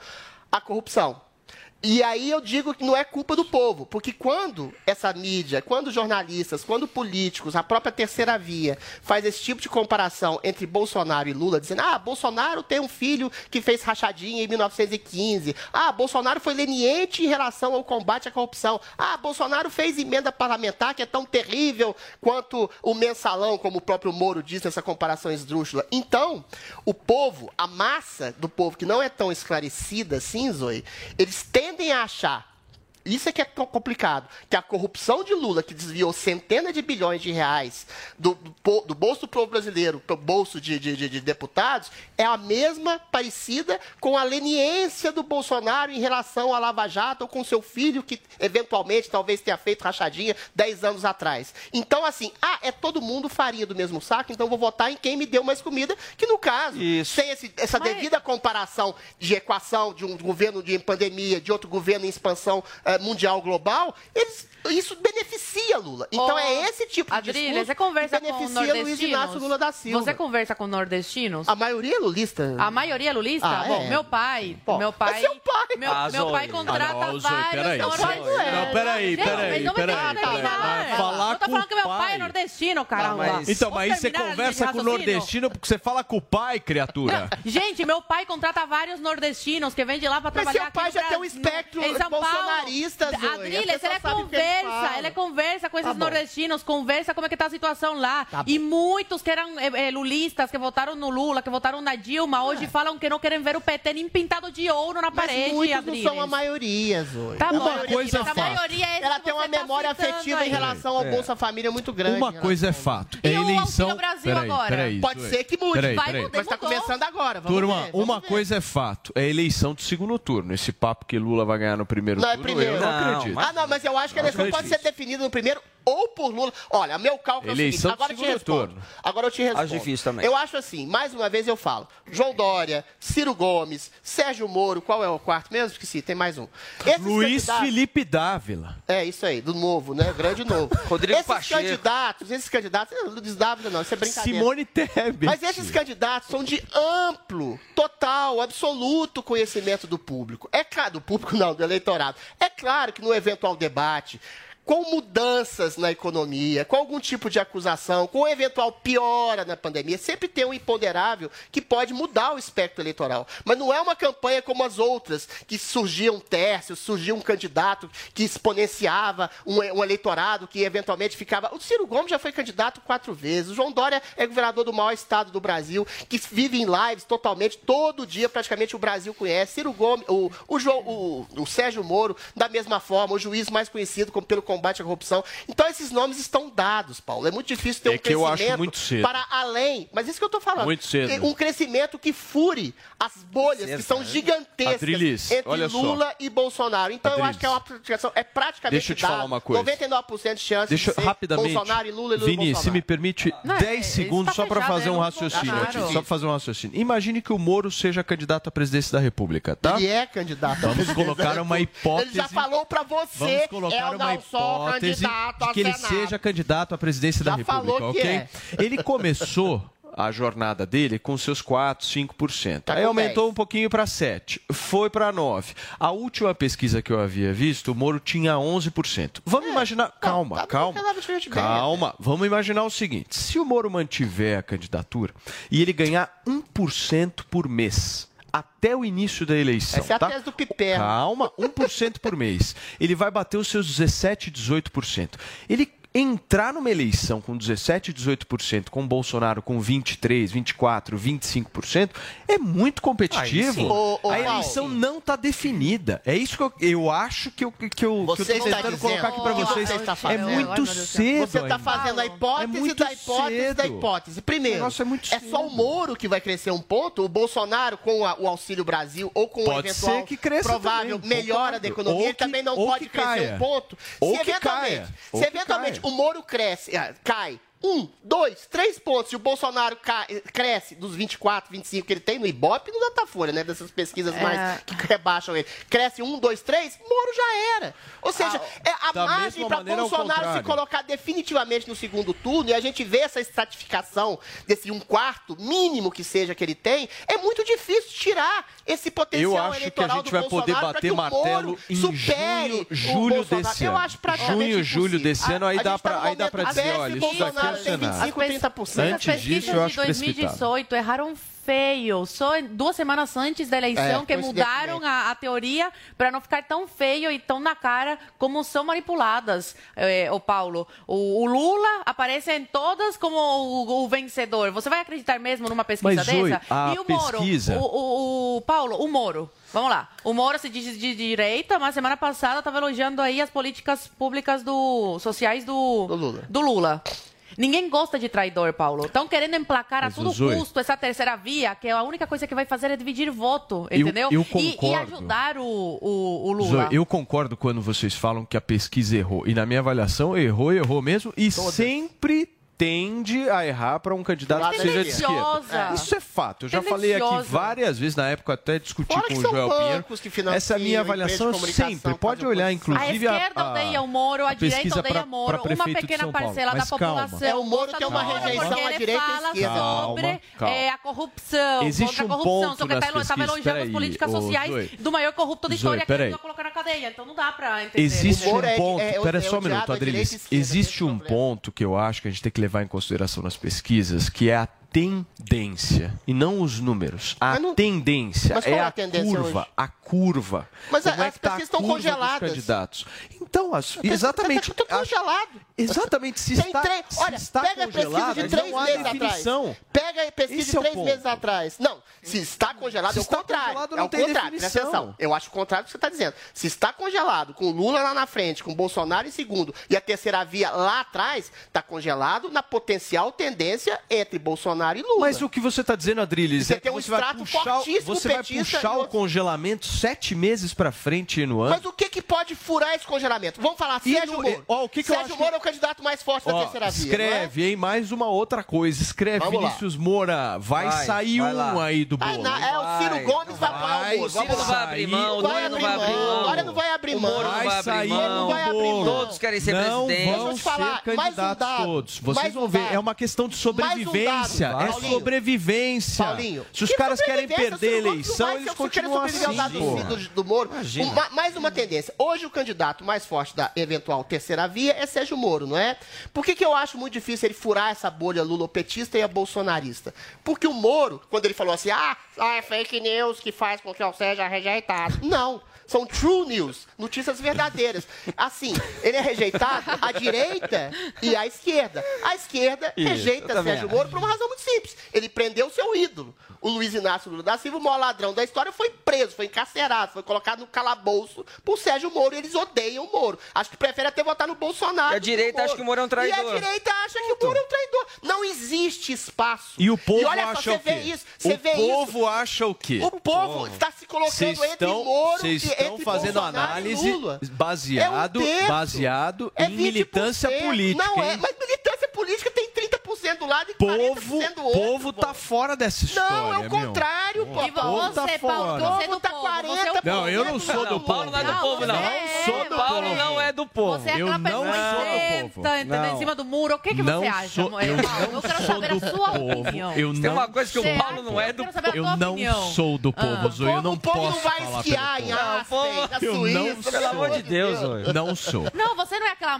à corrupção. E aí eu digo que não é culpa do povo, porque quando essa mídia, quando jornalistas, quando políticos, a própria terceira via faz esse tipo de comparação entre Bolsonaro e Lula, dizendo: "Ah, Bolsonaro tem um filho que fez rachadinha em 1915. Ah, Bolsonaro foi leniente em relação ao combate à corrupção. Ah, Bolsonaro fez emenda parlamentar que é tão terrível quanto o mensalão, como o próprio Moro diz nessa comparação esdrúxula. Então, o povo, a massa do povo que não é tão esclarecida assim, Zoe, eles tendem a achar isso é que é tão complicado. Que a corrupção de Lula, que desviou centenas de bilhões de reais do, do, bolso do povo brasileiro para o bolso de, de- de- de deputados, é a mesma, parecida com a leniência do Bolsonaro em relação à Lava Jato ou com seu filho, que eventualmente talvez tenha feito rachadinha 10 anos atrás. Então, assim, ah, é todo mundo farinha do mesmo saco, então eu vou votar em quem me deu mais comida, que no caso, sem esse- essa devida comparação de equação de um governo de pandemia, de outro governo em expansão eh, mundial global, eles- isso beneficia Lula. Então Ô, é esse tipo de Adrilha, discurso você conversa que com beneficia Luiz nordestinos? Inácio Lula da Silva. Você conversa com nordestinos? A maioria é lulista. A maioria é lulista? Ah, Bom, é. meu pai, Pô, meu pai, mas seu pai. meu, Ah, meu pai contrata Ah, não, vários peraí, nordestinos. Não, peraí, peraí, mas peraí, peraí. terminar. Mas falar Eu tô com falando que meu pai é nordestino, caramba. Então, Vamos mas aí você conversa com o nordestino porque você fala com o pai, criatura. Gente, meu pai contrata vários nordestinos que vêm de lá pra Mas trabalhar seu pai já tem um espectro em São Paulo. bolsonarista, Zoe. A Adriles, pessoa ele é o que ele conversa, ele é conversa com esses Tá nordestinos, conversa como é que tá a situação lá. Tá e muitos que eram eh, eh, lulistas, que votaram no Lula, que votaram na Dilma, hoje falam que não querem ver o PT nem pintado de ouro na É. Mas parede, muitos não são a maioria, Zoe. Tá Uma bom, coisa é a fato. maioria é esse Ela tem uma tá memória citando afetiva aí. em relação ao É. Bolsa Família muito grande. Uma em coisa é fato. É E o eleição. Auxílio Brasil Peraí, agora? peraí, Pode ser que mude. Peraí, Vai peraí. mudar. Mas tá começando agora. Vamos Turma, ver, vamos uma ver. coisa é fato. É eleição do segundo turno. Esse papo que Lula vai ganhar no primeiro Não, é turno, primeiro. Eu não Não, acredito. mas- Ah, não, mas eu acho que a eleição pode ser definida no primeiro ou por Lula. Olha, meu cálculo Eleição é o seguinte, agora eu te segundo respondo. turno. Agora eu te respondo. Acho difícil também. Eu acho assim, mais uma vez eu falo, João Dória, Ciro Gomes, Sérgio Moro, qual é o quarto mesmo? Esqueci, tem mais um. Esses Luiz Felipe Dávila. É, isso aí, do novo, né? Grande novo. Rodrigo esses Pacheco. candidatos, esses candidatos, não, Luiz Dávila não, isso é brincadeira. Simone Tebet. Mas esses candidatos são de amplo, total, absoluto conhecimento do público. É claro, do público não, do eleitorado. É claro que no eventual debate, com mudanças na economia, com algum tipo de acusação, com eventual piora na pandemia, sempre tem um imponderável que pode mudar o espectro eleitoral. Mas não é uma campanha como as outras, que surgia um tércio, surgia um candidato que exponenciava um, um eleitorado que eventualmente ficava. O Ciro Gomes já foi candidato quatro vezes. O João Dória é governador do maior estado do Brasil, que vive em lives totalmente, todo dia, praticamente o Brasil conhece. Ciro Gomes, o, o, João, o, o Sérgio Moro, da mesma forma, o juiz mais conhecido como pelo combate à corrupção. Então, esses nomes estão dados, Paulo. É muito difícil ter É um que eu acho crescimento muito cedo. para além. Mas isso que eu estou falando. Muito cedo. Um crescimento que fure as bolhas que são gigantescas Adrilis, entre olha só. Lula e Bolsonaro. Então, eu Adrilis. acho que é uma aplicação, é praticamente Deixa eu te dado. falar uma coisa. 99% de chance Deixa eu de ser rapidamente. Bolsonaro e Lula e Lula e Vini, se Bolsonaro. me permite Não, é, 10 isso segundos tá só para fazer é, um não raciocínio aqui. Só para fazer um raciocínio. Imagine que o Moro seja candidato à presidência da República, tá? Ele é candidato. à Vamos colocar uma hipótese. Ele já falou para você. Vamos colocar eu uma sou hipótese candidato de que ele seja candidato à presidência da Já República, falou que ok? é. Ele começou a jornada dele com seus 4, 5%. Tá Aí aumentou 10. um pouquinho para 7, foi para 9. A última pesquisa que eu havia visto, o Moro tinha 11%. Vamos imaginar, calma, calma. Calma, vamos imaginar o seguinte: se o Moro mantiver a candidatura e ele ganhar 1% por mês até o início da eleição, Essa é a tá? tese do Piperno. Calma, 1% por mês. Ele vai bater os seus 17, 18%. Ele entrar numa eleição com 17, 18%, com o Bolsonaro com 23, 24, 25%, é muito competitivo. Ô, ô, a Paulo. eleição não está definida. É isso que eu, eu acho que eu, que eu, que eu tentando dizendo colocar aqui para que vocês. você está é fazendo. muito cedo. Você está fazendo a É hipótese muito da hipótese da cedo. hipótese. Primeiro, é muito é só o Moro que vai crescer um ponto, o Bolsonaro com a- o Auxílio Brasil ou com o Pode eventual ser que cresça provável também, melhora da economia, Ou ele que- também não pode que crescer caia. um ponto. Ou se que eventualmente, se que eventualmente. O Moro cresce, ah, cai um, dois, três pontos, e o Bolsonaro cresce dos 24, 25 que ele tem no Ibope e no Datafolha, né? Dessas pesquisas É. mais que rebaixam ele. Cresce um, dois, três, Moro já era. Ou seja, é a da margem para Bolsonaro se colocar definitivamente no segundo turno e a gente vê essa estratificação desse um quarto mínimo que seja que ele tem, é muito difícil tirar esse potencial Eu acho que a eleitoral gente do vai poder Bolsonaro pra bater que o martelo Moro em supere julho Bolsonaro. desse Eu ano. acho praticamente Junho, julho impossível. desse ano, aí A dá gente tá momento dizer, olha, isso daqui é o tem Senado. 25, 30%. As Antes disso, pesquisas eu de acho precipitado. 2018 erraram feio. Só duas semanas antes da eleição É, que coincidentemente. mudaram a, a teoria para não ficar tão feio e tão na cara como são manipuladas, eh, o Paulo. O, o Lula aparece em todas como o, o vencedor. Você vai acreditar mesmo numa pesquisa Mas, dessa? a e o Moro? pesquisa- O, o- o- Paulo, o Moro. Vamos lá. O Moro se diz de direita, mas semana passada estava elogiando aí as políticas públicas do sociais do, do Lula. Ninguém gosta de traidor, Paulo. Estão querendo emplacar a todo custo essa terceira via, que a única coisa que vai fazer é dividir voto, Eu- entendeu? eu E- e, concordo. ajudar o, o, o Lula. Eu concordo quando vocês falam que a pesquisa errou. E na minha avaliação, errou, errou mesmo. E sempre tende a errar para um candidato que seja de esquerda. Isso é fato. Eu já falei aqui várias vezes, na época até discuti Fora com que o Joel Pinheiro. Essa é a minha avaliação sempre. Pode olhar, A inclusive, esquerda a, odeia o Moro, a, direita pesquisa odeia o Moro, pra uma pequena parcela Mas da calma. população. É, o Moro tem uma rejeição porque à ele direita e esquerda. sobre Calma, calma. é, a corrupção, Existe a um corrupção. ponto Só que nas estava pesquisas. elogiando as Peraí, políticas sociais do maior corrupto da história que ele vai colocar na cadeia. Então não dá pra entender. Existe um é- ponto. é- é Pera só um minuto, direita Adrilis. esquerda, Existe é um ponto que eu acho que a gente tem que levar em consideração nas pesquisas, que é a tendência e não os números. A não- tendência é é a, a tendência curva, hoje? a curva. Mas Como a- é as tá a pesquisas estão curva dos congeladas. candidatos. Então, as- Tá- exatamente. Tá, tá congelado. Exatamente, se Tem está, três- se Olha, está pega a pesquisa congelado, de três não há meses definição. atrás. Pega pega pesquisa Esse de é três ponto. meses atrás. Não, se está congelado, Se é o está contrário. congelado, é não o tem contrário. Presta definição. atenção. Eu acho o contrário do que você está dizendo. Se está congelado, com Lula lá na frente, com Bolsonaro em segundo, e a terceira via lá atrás, está congelado na potencial tendência entre Bolsonaro e Lula. Mas o que você está dizendo, Adriles, Você é que tem um você vai extrato puxar, fortíssimo você vai puxar o congelamento sete meses para frente no ano. Mas o que, que pode furar esse congelamento? Vamos falar, E Sérgio no- Moro. ó, o que que eu Sérgio acho Moro é o candidato mais forte da Ó, terceira via. não é? escreve, hein? Mais uma outra coisa. Escreve, Vamos lá. Vinícius Moura. Vai, Vai, sair vai um lá. aí do Ah, bolo. não, é o Ciro Vai, Gomes vai apoiar vai, o Moro. o Ciro não lá. vai abrir mão, o Vai não abrir vai abrir mão. mão. Agora não vai abrir O mão. Moro não vai abrir sair mão. Não vai abrir mão. Todos querem ser não presidente. vão te falar, ser candidatos todos. Vocês vão ver. É uma questão de sobrevivência. É Paulinho. sobrevivência. Paulinho, Se os que caras querem perder a eleição, eles continuam assim. pô. do, do Moro. Uma- mais uma tendência. Hoje o candidato mais forte da eventual terceira via é Sérgio Moro, não é? Por que, que eu acho muito difícil ele furar essa bolha lulopetista e a bolsonarista? Porque o Moro, quando ele falou assim, ah, ah, é fake news que faz com que eu seja rejeitado. Não. São true news, notícias verdadeiras. Assim, ele é rejeitado à direita e à esquerda. A esquerda Isso, rejeita Sérgio. Moro por uma razão muito simples. Ele prendeu seu ídolo. O Luiz Inácio Lula da Silva, o maior ladrão da história, foi preso, foi encarcerado, foi colocado no calabouço por Sérgio Moro. E eles odeiam o Moro. Acho que prefere até votar no Bolsonaro. E a direita acha que o Moro é um E traidor. a direita acha que o Moro é um traidor. Não existe espaço. E o povo e olha só, acha você o quê? vê isso. Você o vê povo acha o quê? isso. O povo está se colocando Vocês entre estão, Moro vocês e estão entre fazendo Bolsonaro análise e baseado, É um baseado É em militância 20%. política. Não é, hein? mas militância política tem 30% do lado e Povo, 40% do outro. povo tá fora dessa história, Não, é o contrário, pô. E povo tá você, fora. Paulo, você é do Povo tá povo. 40, você é o Não, povo. eu não sou do Não, Paulo não é do Não, povo, não. você é, sou do Paulo. Paulo não é do povo. Você é aquela não pessoa sou povo. entendeu? Não. Em cima do muro. O que, que Não você acha, sou- Paulo? eu Eu, não quero sou saber do a sua povo. opinião. Eu Tem não uma coisa que o Você Paulo não é do a Eu não sou do povo, Ah. Zoe. Eu não o povo posso não vai falar esquiar pelo em povo. Na Eu Suíça. não Pelo amor de Deus, Zoe. Não sou. Não, você não é aquela,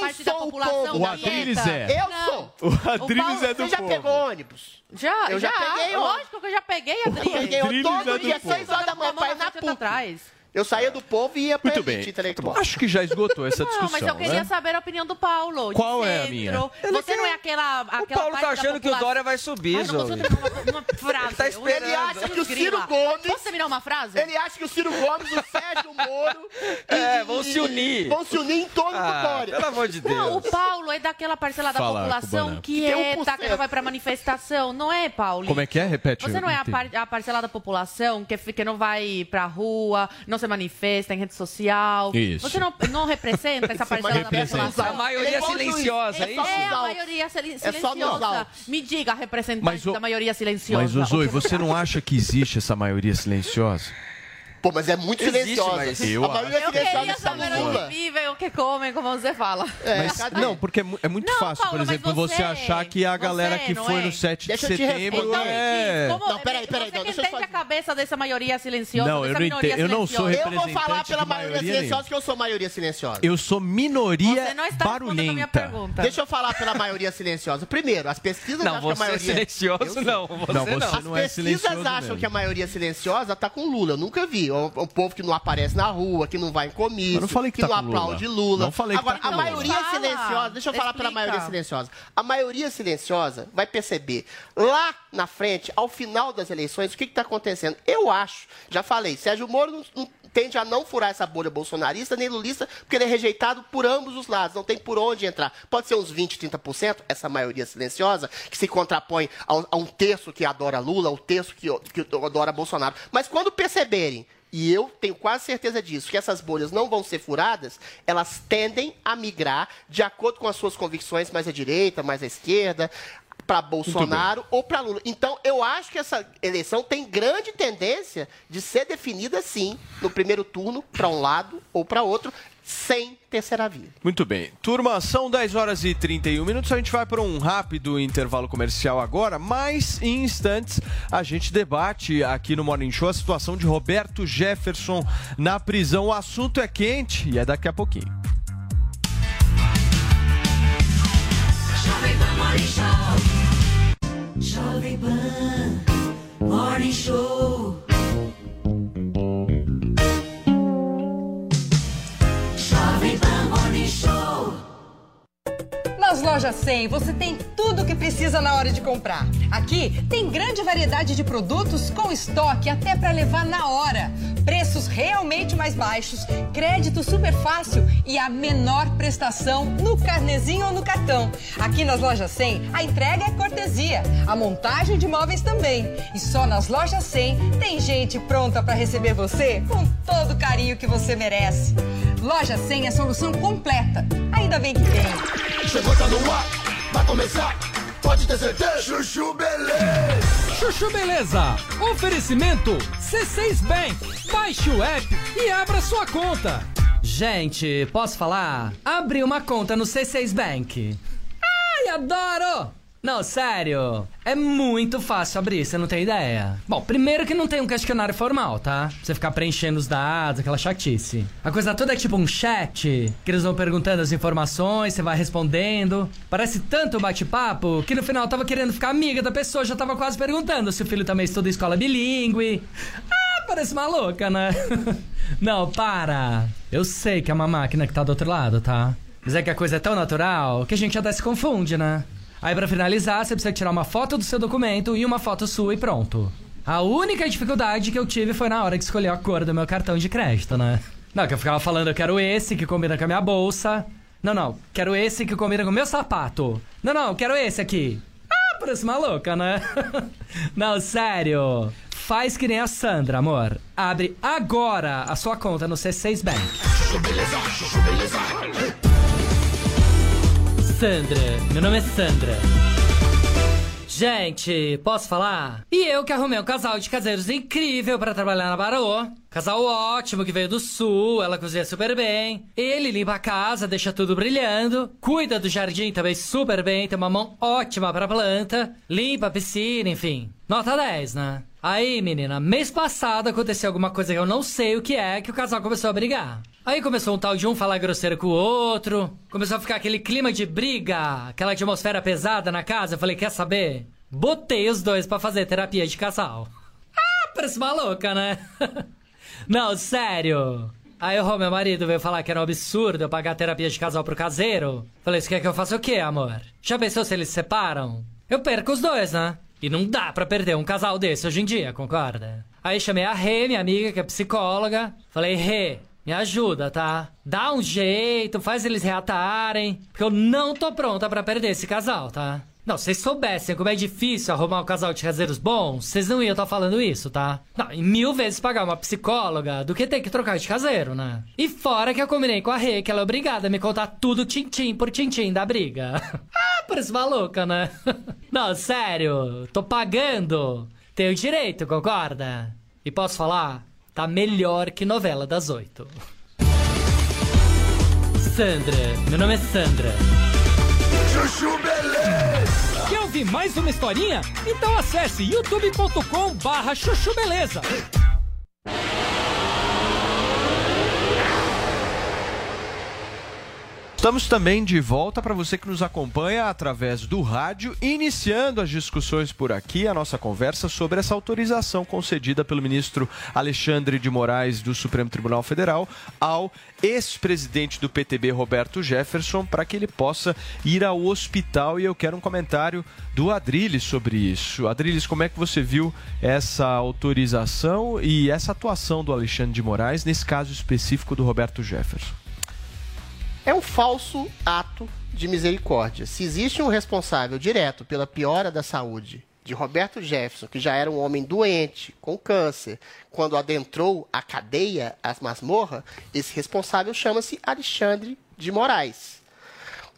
parte da sou o população povo. O que é. Eu Não. sou. Adriles Paulo- é do Você já povo. pegou ônibus? Já, Eu já peguei, ó. Lógico que eu já peguei, peguei, eu Adriles todo é do dia, povo. 6 horas da manhã, pra ir na frente PUC. atrás. Eu saía do povo e ia pra Muito elite bem. intelectual. Acho que já esgotou essa discussão, Não, mas eu queria né? saber a opinião do Paulo. de Qual é a centro. minha? Você não é aquela, aquela O Paulo parte tá da achando que o população- Dória vai subir, Ai, não consigo Zoe. terminar uma, uma frase. Ele tá esperando. Ele acha que o Ciro. Gomes... Posso terminar uma frase? Ele acha que o Ciro Gomes, o Sérgio Moro... É, e- vão e- se unir. Vão se unir em torno do Ah, Dória. pelo amor de Não, o Deus. Paulo é daquela parcela da Fala, população Cubana. que é, 1%. tá, que não vai pra manifestação. Não é, Paulo? Como é que é? Repete. Você eu não é a, entendi. par, a parcela da população que, que não vai pra rua, não se manifesta em rede social. Isso. Você não, não representa essa parcela da população. A maioria é silenciosa, é É isso? É a maioria sil- É só silenciosa. Me diga, a representante o- da maioria silenciosa. Mas, que você não acha que existe essa maioria silenciosa? Pô, mas é muito Existe, silenciosa. mas- Eu a maioria Eu queria saber no onde vivem, o que comem, como você fala. É, Mas, não, porque é, é muito Não, fácil, Paulo, por exemplo, você, você- achar que a galera que foi é? no 7 Deixa eu de te setembro. Então, é... como Não, peraí, peraí, você não, que deixa entende a cabeça dessa maioria silenciosa, Não, eu dessa não minoria entendo, eu não sou silenciosa? Eu vou falar representante pela maioria silenciosa nenhuma. que eu sou maioria silenciosa. Eu sou minoria Você não está respondendo a minha barulhenta. pergunta. Deixa eu falar pela maioria silenciosa. Primeiro, as pesquisas Não, acham que a você é maioria... silencioso, não. Você Não, não. você As não é pesquisas acham que a maioria silenciosa tá com Lula. Eu nunca vi. O, o povo que não aparece na rua, que não vai em comício, Eu não falei que tá não com Lula. aplaude Lula. Não falei que Agora, tá com a Lula. maioria Fala. silenciosa, deixa eu falar pela Explica. maioria silenciosa. A maioria silenciosa vai perceber lá na frente, ao final das eleições, o que está acontecendo. Eu acho, já falei, Sérgio Moro não, não tende a não furar essa bolha bolsonarista nem lulista, porque ele é rejeitado por ambos os lados, não tem por onde entrar. Pode ser uns 20, 30%, essa maioria silenciosa, que se contrapõe a, um- a um terço que adora Lula, ao terço que, que adora Bolsonaro. Mas quando perceberem e eu tenho quase certeza disso, que essas bolhas não vão ser furadas, elas tendem a migrar de acordo com as suas convicções mais à direita, mais à esquerda, para Bolsonaro ou para Lula. Então, eu acho que essa eleição tem grande tendência de ser definida, sim, no primeiro turno, para um lado ou para outro, sem terceira via. Muito bem. Turma, são 10 horas e 31 minutos. A gente vai para um rápido intervalo comercial agora, mas em instantes a gente debate aqui no Morning Show a situação de Roberto Jefferson na prisão. O assunto é quente e é daqui a pouquinho. Jovem Pan Morning Show. Jovem Pan Morning Show. Nas lojas 100 você tem tudo o que precisa na hora de comprar. Aqui tem grande variedade de produtos com estoque até para levar na hora. Preços realmente mais baixos, crédito super fácil e a menor prestação no carnezinho ou no cartão. Aqui nas lojas 100, a entrega é cortesia, a montagem de móveis também. E só nas lojas 100 tem gente pronta para receber você com todo o carinho que você merece. Loja 100 é solução completa. Ainda bem que tem. Chegou, tá no ar, vai começar. Pode ter certeza. Chuchu Beleza. Chuchu Beleza. Oferecimento C6 Bank. Baixe o app e abra sua conta. Gente, posso falar? Abri uma conta no C6 Bank. Ai, adoro! Não, sério. É muito fácil abrir, você não tem ideia. Bom, primeiro que não tem um questionário formal, tá? Você ficar preenchendo os dados, aquela chatice. A coisa toda é tipo um chat, que eles vão perguntando as informações, você vai respondendo. Parece tanto bate-papo que no final eu tava querendo ficar amiga da pessoa, já tava quase perguntando se o filho também estuda escola bilíngue. Ah, parece maluca, né? não, para. Eu sei que é uma máquina que tá do outro lado, tá? Mas é que a coisa é tão natural que a gente até se confunde, né? Aí pra finalizar, você precisa tirar uma foto do seu documento e uma foto sua e pronto. A única dificuldade que eu tive foi na hora que escolhi a cor do meu cartão de crédito, né? Não, que eu ficava falando, eu quero esse que combina com a minha bolsa. Não, não, quero esse que combina com o meu sapato. Não, não, quero esse aqui. Ah, parece maluca, né? não, sério. Faz que nem a Sandra, amor. Abre agora a sua conta no C6 Bank. Sandra, meu nome é Sandra. Gente, posso falar? E eu que arrumei um casal de caseiros incrível pra trabalhar na Barô. Casal ótimo que veio do sul, ela cozinha super bem. Ele limpa a casa, deixa tudo brilhando. Cuida do jardim também super bem, tem uma mão ótima pra planta. Limpa a piscina, enfim. Nota 10, né? Aí, menina, mês passado aconteceu alguma coisa que eu não sei o que é, que o casal começou a brigar. Aí começou um tal de um falar grosseiro com o outro. Começou a ficar aquele clima de briga, aquela atmosfera pesada na casa. Eu falei, quer saber? Botei os dois pra fazer terapia de casal. Ah, parece maluca, né? não, sério. Aí o meu marido veio falar que era um absurdo eu pagar terapia de casal pro caseiro. Falei, você quer que eu faça o quê, amor? Já pensou se eles se separam? Eu perco os dois, né? E não dá pra perder um casal desse hoje em dia, concorda? Aí chamei a Rê, minha amiga, que é psicóloga. Falei, Rê, me ajuda, tá? Dá um jeito, faz eles reatarem. Porque eu não tô pronta pra perder esse casal, tá? Não, se vocês soubessem como é difícil arrumar um casal de caseiros bons, vocês não iam estar falando isso, tá? Não, e mil vezes pagar uma psicóloga do que ter que trocar de caseiro, né? E fora que eu combinei com a Rê que ela é obrigada a me contar tudo tintim por tintim da briga. ah, parece maluca, né? não, sério, tô pagando. Tenho direito, concorda? E posso falar? Tá melhor que novela das oito. Sandra, meu nome é Sandra. Chuchu Beleza. Quer ouvir mais uma historinha? Então acesse youtube.com barra chuchu beleza. Estamos também de volta para você que nos acompanha através do rádio, iniciando as discussões por aqui, a nossa conversa sobre essa autorização concedida pelo ministro Alexandre de Moraes do Supremo Tribunal Federal ao ex-presidente do PTB, Roberto Jefferson, para que ele possa ir ao hospital. E eu quero um comentário do Adriles sobre isso. Adriles, como é que você viu essa autorização e essa atuação do Alexandre de Moraes nesse caso específico do Roberto Jefferson? É um falso ato de misericórdia. Se existe um responsável direto pela piora da saúde de Roberto Jefferson, que já era um homem doente, com câncer, quando adentrou a cadeia, as masmorra, esse responsável chama-se Alexandre de Moraes.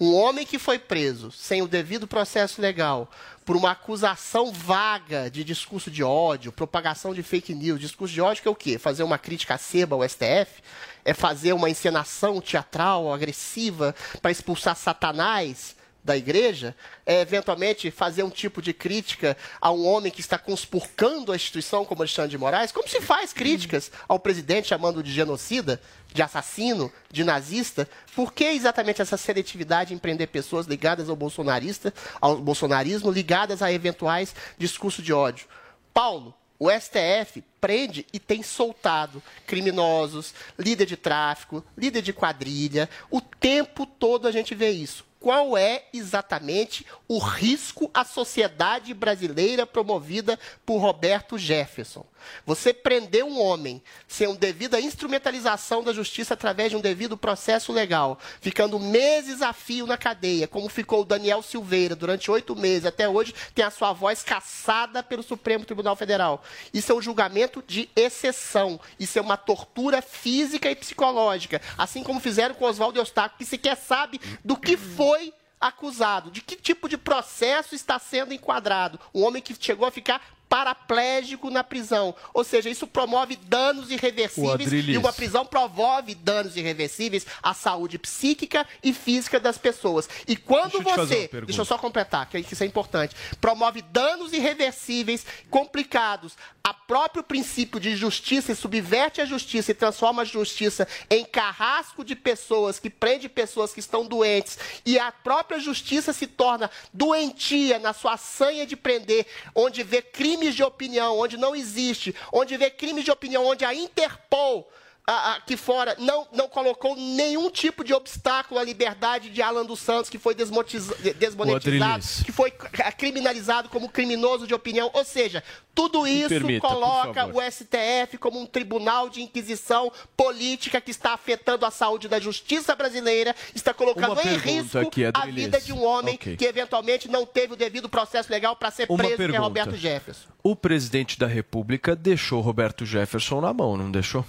Um homem que foi preso sem o devido processo legal por uma acusação vaga de discurso de ódio, propagação de fake news, discurso de ódio que é o quê? Fazer uma crítica aceba ao STF? É fazer uma encenação teatral agressiva para expulsar Satanás da igreja? É eventualmente fazer um tipo de crítica a um homem que está conspurcando a instituição como Alexandre de Moraes? Como se faz críticas ao presidente chamando de genocida, de assassino, de nazista? Por que exatamente essa seletividade em prender pessoas ligadas ao bolsonarista, ao bolsonarismo, ligadas a eventuais discursos de ódio? Paulo, o STF prende e tem soltado criminosos, líder de tráfico, líder de quadrilha. O tempo todo a gente vê isso. Qual é exatamente o risco à sociedade brasileira promovida por Roberto Jefferson. Você prender um homem sem uma devida instrumentalização da justiça através de um devido processo legal, ficando meses a fio na cadeia, como ficou o Daniel Silveira durante oito meses, até hoje tem a sua voz caçada pelo Supremo Tribunal Federal. Isso é um julgamento de exceção. Isso é uma tortura física e psicológica. Assim como fizeram com Oswaldo Eustáquio, que sequer sabe do que foi acusado, de que tipo de processo está sendo enquadrado. Um homem que chegou a ficar paraplégico na prisão. Ou seja, isso promove danos irreversíveis e uma prisão promove danos irreversíveis à saúde psíquica e física das pessoas. E quando Deixa você, deixa eu só completar, que isso é importante, promove danos irreversíveis, complicados, a próprio princípio de justiça e subverte a justiça e transforma a justiça em carrasco de pessoas que prende pessoas que estão doentes e a própria justiça se torna doentia na sua sanha de prender, onde vê crimes de opinião, onde não existe, onde vê crimes de opinião, onde a Interpol a- a- que fora não, não colocou nenhum tipo de obstáculo à liberdade de Alan dos Santos, que foi desmonetizado, que foi criminalizado como criminoso de opinião. Ou seja, tudo isso permita, coloca o STF como um tribunal de inquisição política que está afetando a saúde da justiça brasileira, está colocando em pergunta risco aqui, a Adrilis. vida de um homem Ok. que eventualmente não teve o devido processo legal para ser Uma preso, que é pergunta. Roberto Jefferson. O presidente da República deixou Roberto Jefferson na mão, não deixou?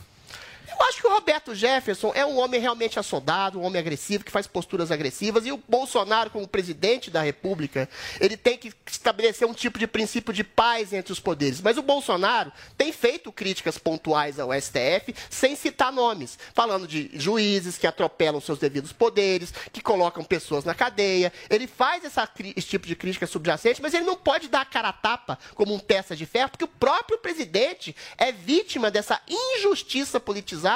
Eu acho que o Roberto Jefferson é um homem realmente assodado, um homem agressivo, que faz posturas agressivas, e o Bolsonaro, como presidente da República, ele tem que estabelecer um tipo de princípio de paz entre os poderes. Mas o Bolsonaro tem feito críticas pontuais ao STF, sem citar nomes, falando de juízes que atropelam seus devidos poderes, que colocam pessoas na cadeia. Ele faz essa esse tipo de crítica subjacente, mas ele não pode dar a cara a tapa como um peça de ferro, porque o próprio presidente é vítima dessa injustiça politizada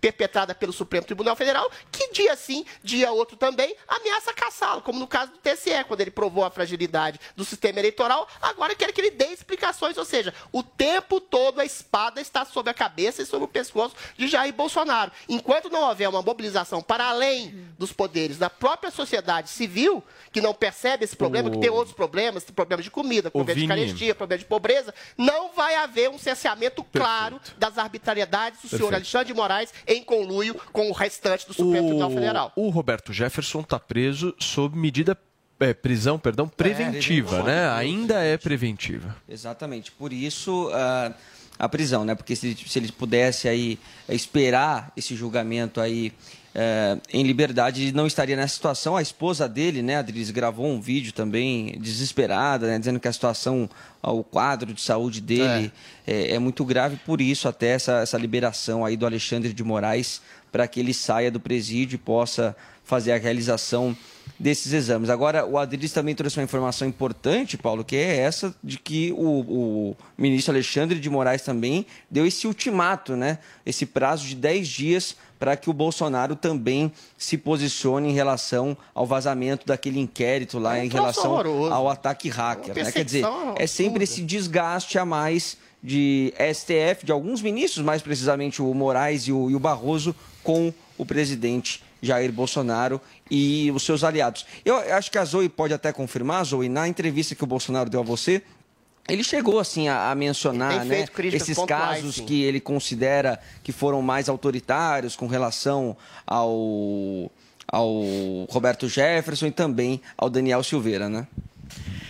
perpetrada pelo Supremo Tribunal Federal, que dia sim, dia outro também, ameaça caçá-lo, como no caso do TSE, quando ele provou a fragilidade do sistema eleitoral, agora quer que ele dê explicações, ou seja, o tempo todo a espada está sobre a cabeça e sobre o pescoço de Jair Bolsonaro. Enquanto não houver uma mobilização para além dos poderes da própria sociedade civil, que não percebe esse problema, que tem outros problemas, tem problema de comida, problema de carestia, problema de pobreza, não vai haver um cerceamento claro das arbitrariedades do senhor Perfeito. Alexandre de Moraes em conluio com o restante do Supremo Tribunal Federal. o Roberto Jefferson está preso sob medida é, prisão, perdão, preventiva, preventiva. né? Ainda é preventiva. Exatamente. Por isso ah, a prisão, né? Porque se, se ele pudesse aí esperar esse julgamento aí eh, em liberdade, não estaria nessa situação. A esposa dele, né, Adriles, gravou um vídeo também desesperada, né, dizendo que a situação, ah, o quadro de saúde dele é, é muito grave. Por isso até essa, essa liberação aí do Alexandre de Moraes para que ele saia do presídio e possa fazer a realização desses exames. Agora, o Adriles também trouxe uma informação importante, Paulo, que é essa de que o, o ministro Alexandre de Moraes também deu esse ultimato, né? Esse prazo de 10 dias para que o Bolsonaro também se posicione em relação ao vazamento daquele inquérito lá É um em relação horroroso. ao ataque hacker. Né? Quer dizer, é sempre esse desgaste a mais de STF, de alguns ministros, mais precisamente o Moraes e o, e o Barroso, com o presidente Jair Bolsonaro e os seus aliados. Eu acho que a Zoe pode até confirmar, Zoe, na entrevista que o Bolsonaro deu a você, ele chegou assim a, a mencionar né, esses casos sim. que ele considera que foram mais autoritários com relação ao, ao Roberto Jefferson e também ao Daniel Silveira, né?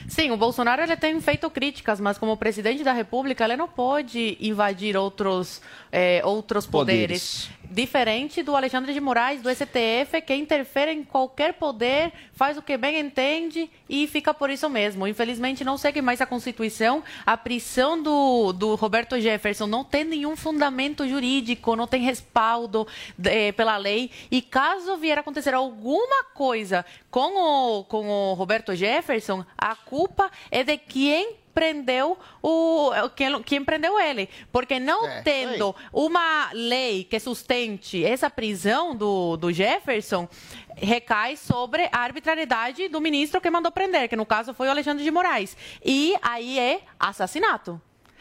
Sim, o Bolsonaro ele tem feito críticas, mas como presidente da República ele não pode invadir outros, eh, outros poderes. Poderes. Diferente do Alexandre de Moraes, do STF, que interfere em qualquer poder, faz o que bem entende e fica por isso mesmo. Infelizmente, não segue mais a Constituição. A prisão do, do Roberto Jefferson não tem nenhum fundamento jurídico, não tem respaldo eh, pela lei. E caso vier a acontecer alguma coisa com o, com o Roberto Jefferson, a culpa é de quem prendeu o quem, quem prendeu ele, porque não É, tendo uma lei que sustente essa prisão do, do Jefferson recai sobre a arbitrariedade do ministro que mandou prender, que no caso foi o Alexandre de Moraes. E aí é assassinato.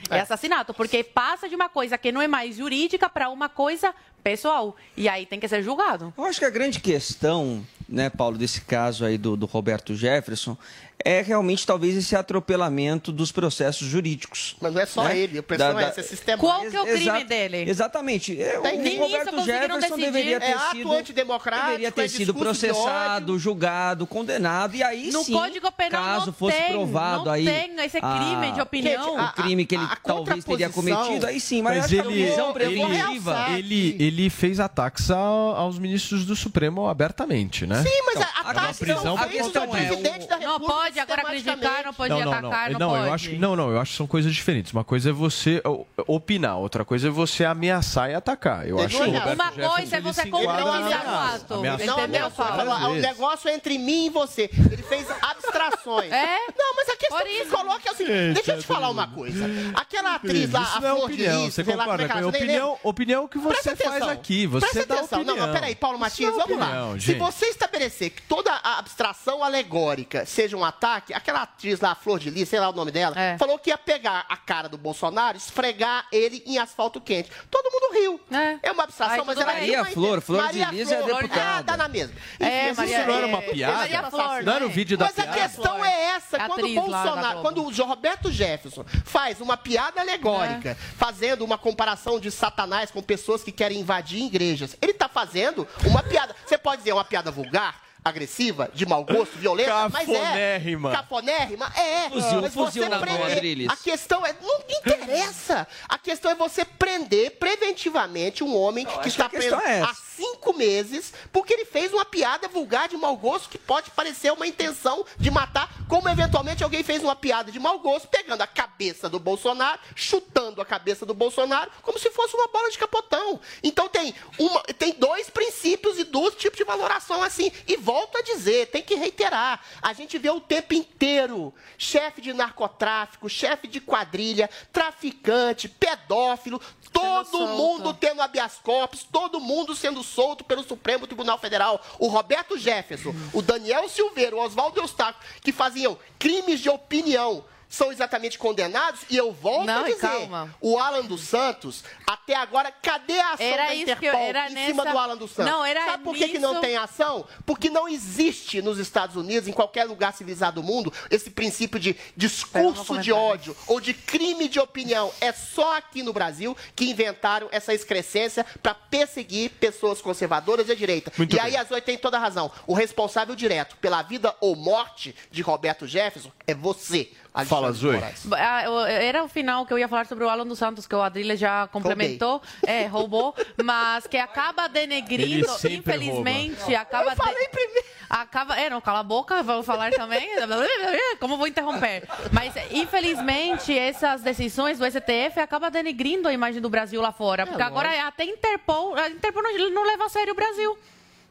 É. assassinato, porque passa de uma coisa que não é mais jurídica para uma coisa pessoal. E aí tem que ser julgado. Eu acho que a grande questão né, Paulo, desse caso aí do, do Roberto Jefferson é realmente talvez esse atropelamento dos processos jurídicos. Mas não é só né? ele, a pressão Da- é essa, é sistema. Qual que é o crime Exato- dele? Exatamente. É, Tem o nem Roberto isso conseguiram Jefferson decidir. deveria ter É ato sido antidemocrático, deveria ter é sido processado, julgado, condenado e aí No sim, Código Penal caso não fosse tem, provado não aí tem esse crime de opinião. o crime que ele talvez teria cometido, aí sim, mas, Mas a ele, ele, ele, ele fez ataques ao- aos ministros do Supremo abertamente, né? Sim, mas Então, a, a taxa prisão feitos questão é, presidente da República pode agora criticar, não pode não, não, atacar, não, não, pode. eu acho que não, não, eu acho que são coisas diferentes. Uma coisa é você opinar, outra coisa é você ameaçar e atacar. Eu acho Uma Jefferson, coisa é você concretizar na o ato. Não, Entendeu, Paulo? O negócio é entre mim e você. Ele fez abstrações. É? Não, mas a questão que se coloca é o seguinte: Gente, deixa eu te é falar uma coisa. Aquela atriz lá, Isso a não é Flor de opinião, Lis, você é concorda que com a opinião, opinião que você faz aqui, você Presta dá atenção. opinião. Não, mas peraí, Paulo Matias, vamos lá. Se você estabelecer que toda a abstração alegórica seja um ataque, aquela atriz lá, a Flor de Lis, sei lá o nome dela, É. falou que ia pegar a cara do Bolsonaro, esfregar ele em asfalto quente. Todo mundo riu. É. É uma abstração, Ai, mas ela Maria Flor, inten- Flor de Maria Lis é Flor, deputada. Ah, tá na mesma. É, Enfim, Maria- Isso não era uma é, piada? Maria Flor, Não era o né? vídeo da Mas a piada? questão é essa. Atriz Quando o Bolsonaro, quando o Roberto Jefferson faz uma piada alegórica, É. fazendo uma comparação de Satanás com pessoas que querem invadir igrejas, ele está fazendo uma piada. Você pode dizer uma piada vulgar? Agressiva, de mau gosto, violenta, mas é. Cafonérrima. Cafonérrima? É. Fuzil, mas fuzil você na mão, prender-. A questão é. Não interessa. A questão é você prender preventivamente um homem que está preso é há cinco meses porque ele fez uma piada vulgar de mau gosto que pode parecer uma intenção de matar, como eventualmente alguém fez uma piada de mau gosto pegando a cabeça do Bolsonaro, chutando a cabeça do Bolsonaro como se fosse uma bola de capotão. Então tem, uma, tem dois princípios e dois tipos de valoração assim. E volto a dizer, tem que reiterar. A gente vê o tempo inteiro chefe de narcotráfico, chefe de quadrilha, traficante, pedófilo, todo mundo tendo habeas corpus, todo mundo sendo solto pelo Supremo Tribunal Federal. O Roberto Jefferson, o Daniel Silveira, o Oswaldo Eustáquio, que faziam crimes de opinião. São exatamente condenados e eu volto Não, a dizer, calma. o Alan dos Santos, até agora, cadê a ação Era da isso que eu- Interpol era em cima nessa- do Alan dos Santos? Não, era Sabe por que, que não nisso- tem ação? Porque não existe nos Estados Unidos, em qualquer lugar civilizado do mundo, esse princípio de discurso de ódio ou de crime de opinião. É só aqui no Brasil que inventaram essa excrescência para perseguir pessoas conservadoras e à direita. Muito e bem. aí a Zoe tem toda a razão. O responsável direto pela vida ou morte de Roberto Jefferson é você. Alexandre Fala, Zoe. Ah, Era o final que eu ia falar sobre o Alan dos Santos, que o Adrilha já complementou. É, roubou, mas que acaba denegrindo, infelizmente, acaba. Eu falei primeiro. Acaba. É, não, cala a boca, vou falar também. Como vou interromper? Mas, infelizmente, essas decisões do STF acabam denegrindo a imagem do Brasil lá fora. Porque agora até Interpol, a Interpol não, não leva a sério o Brasil.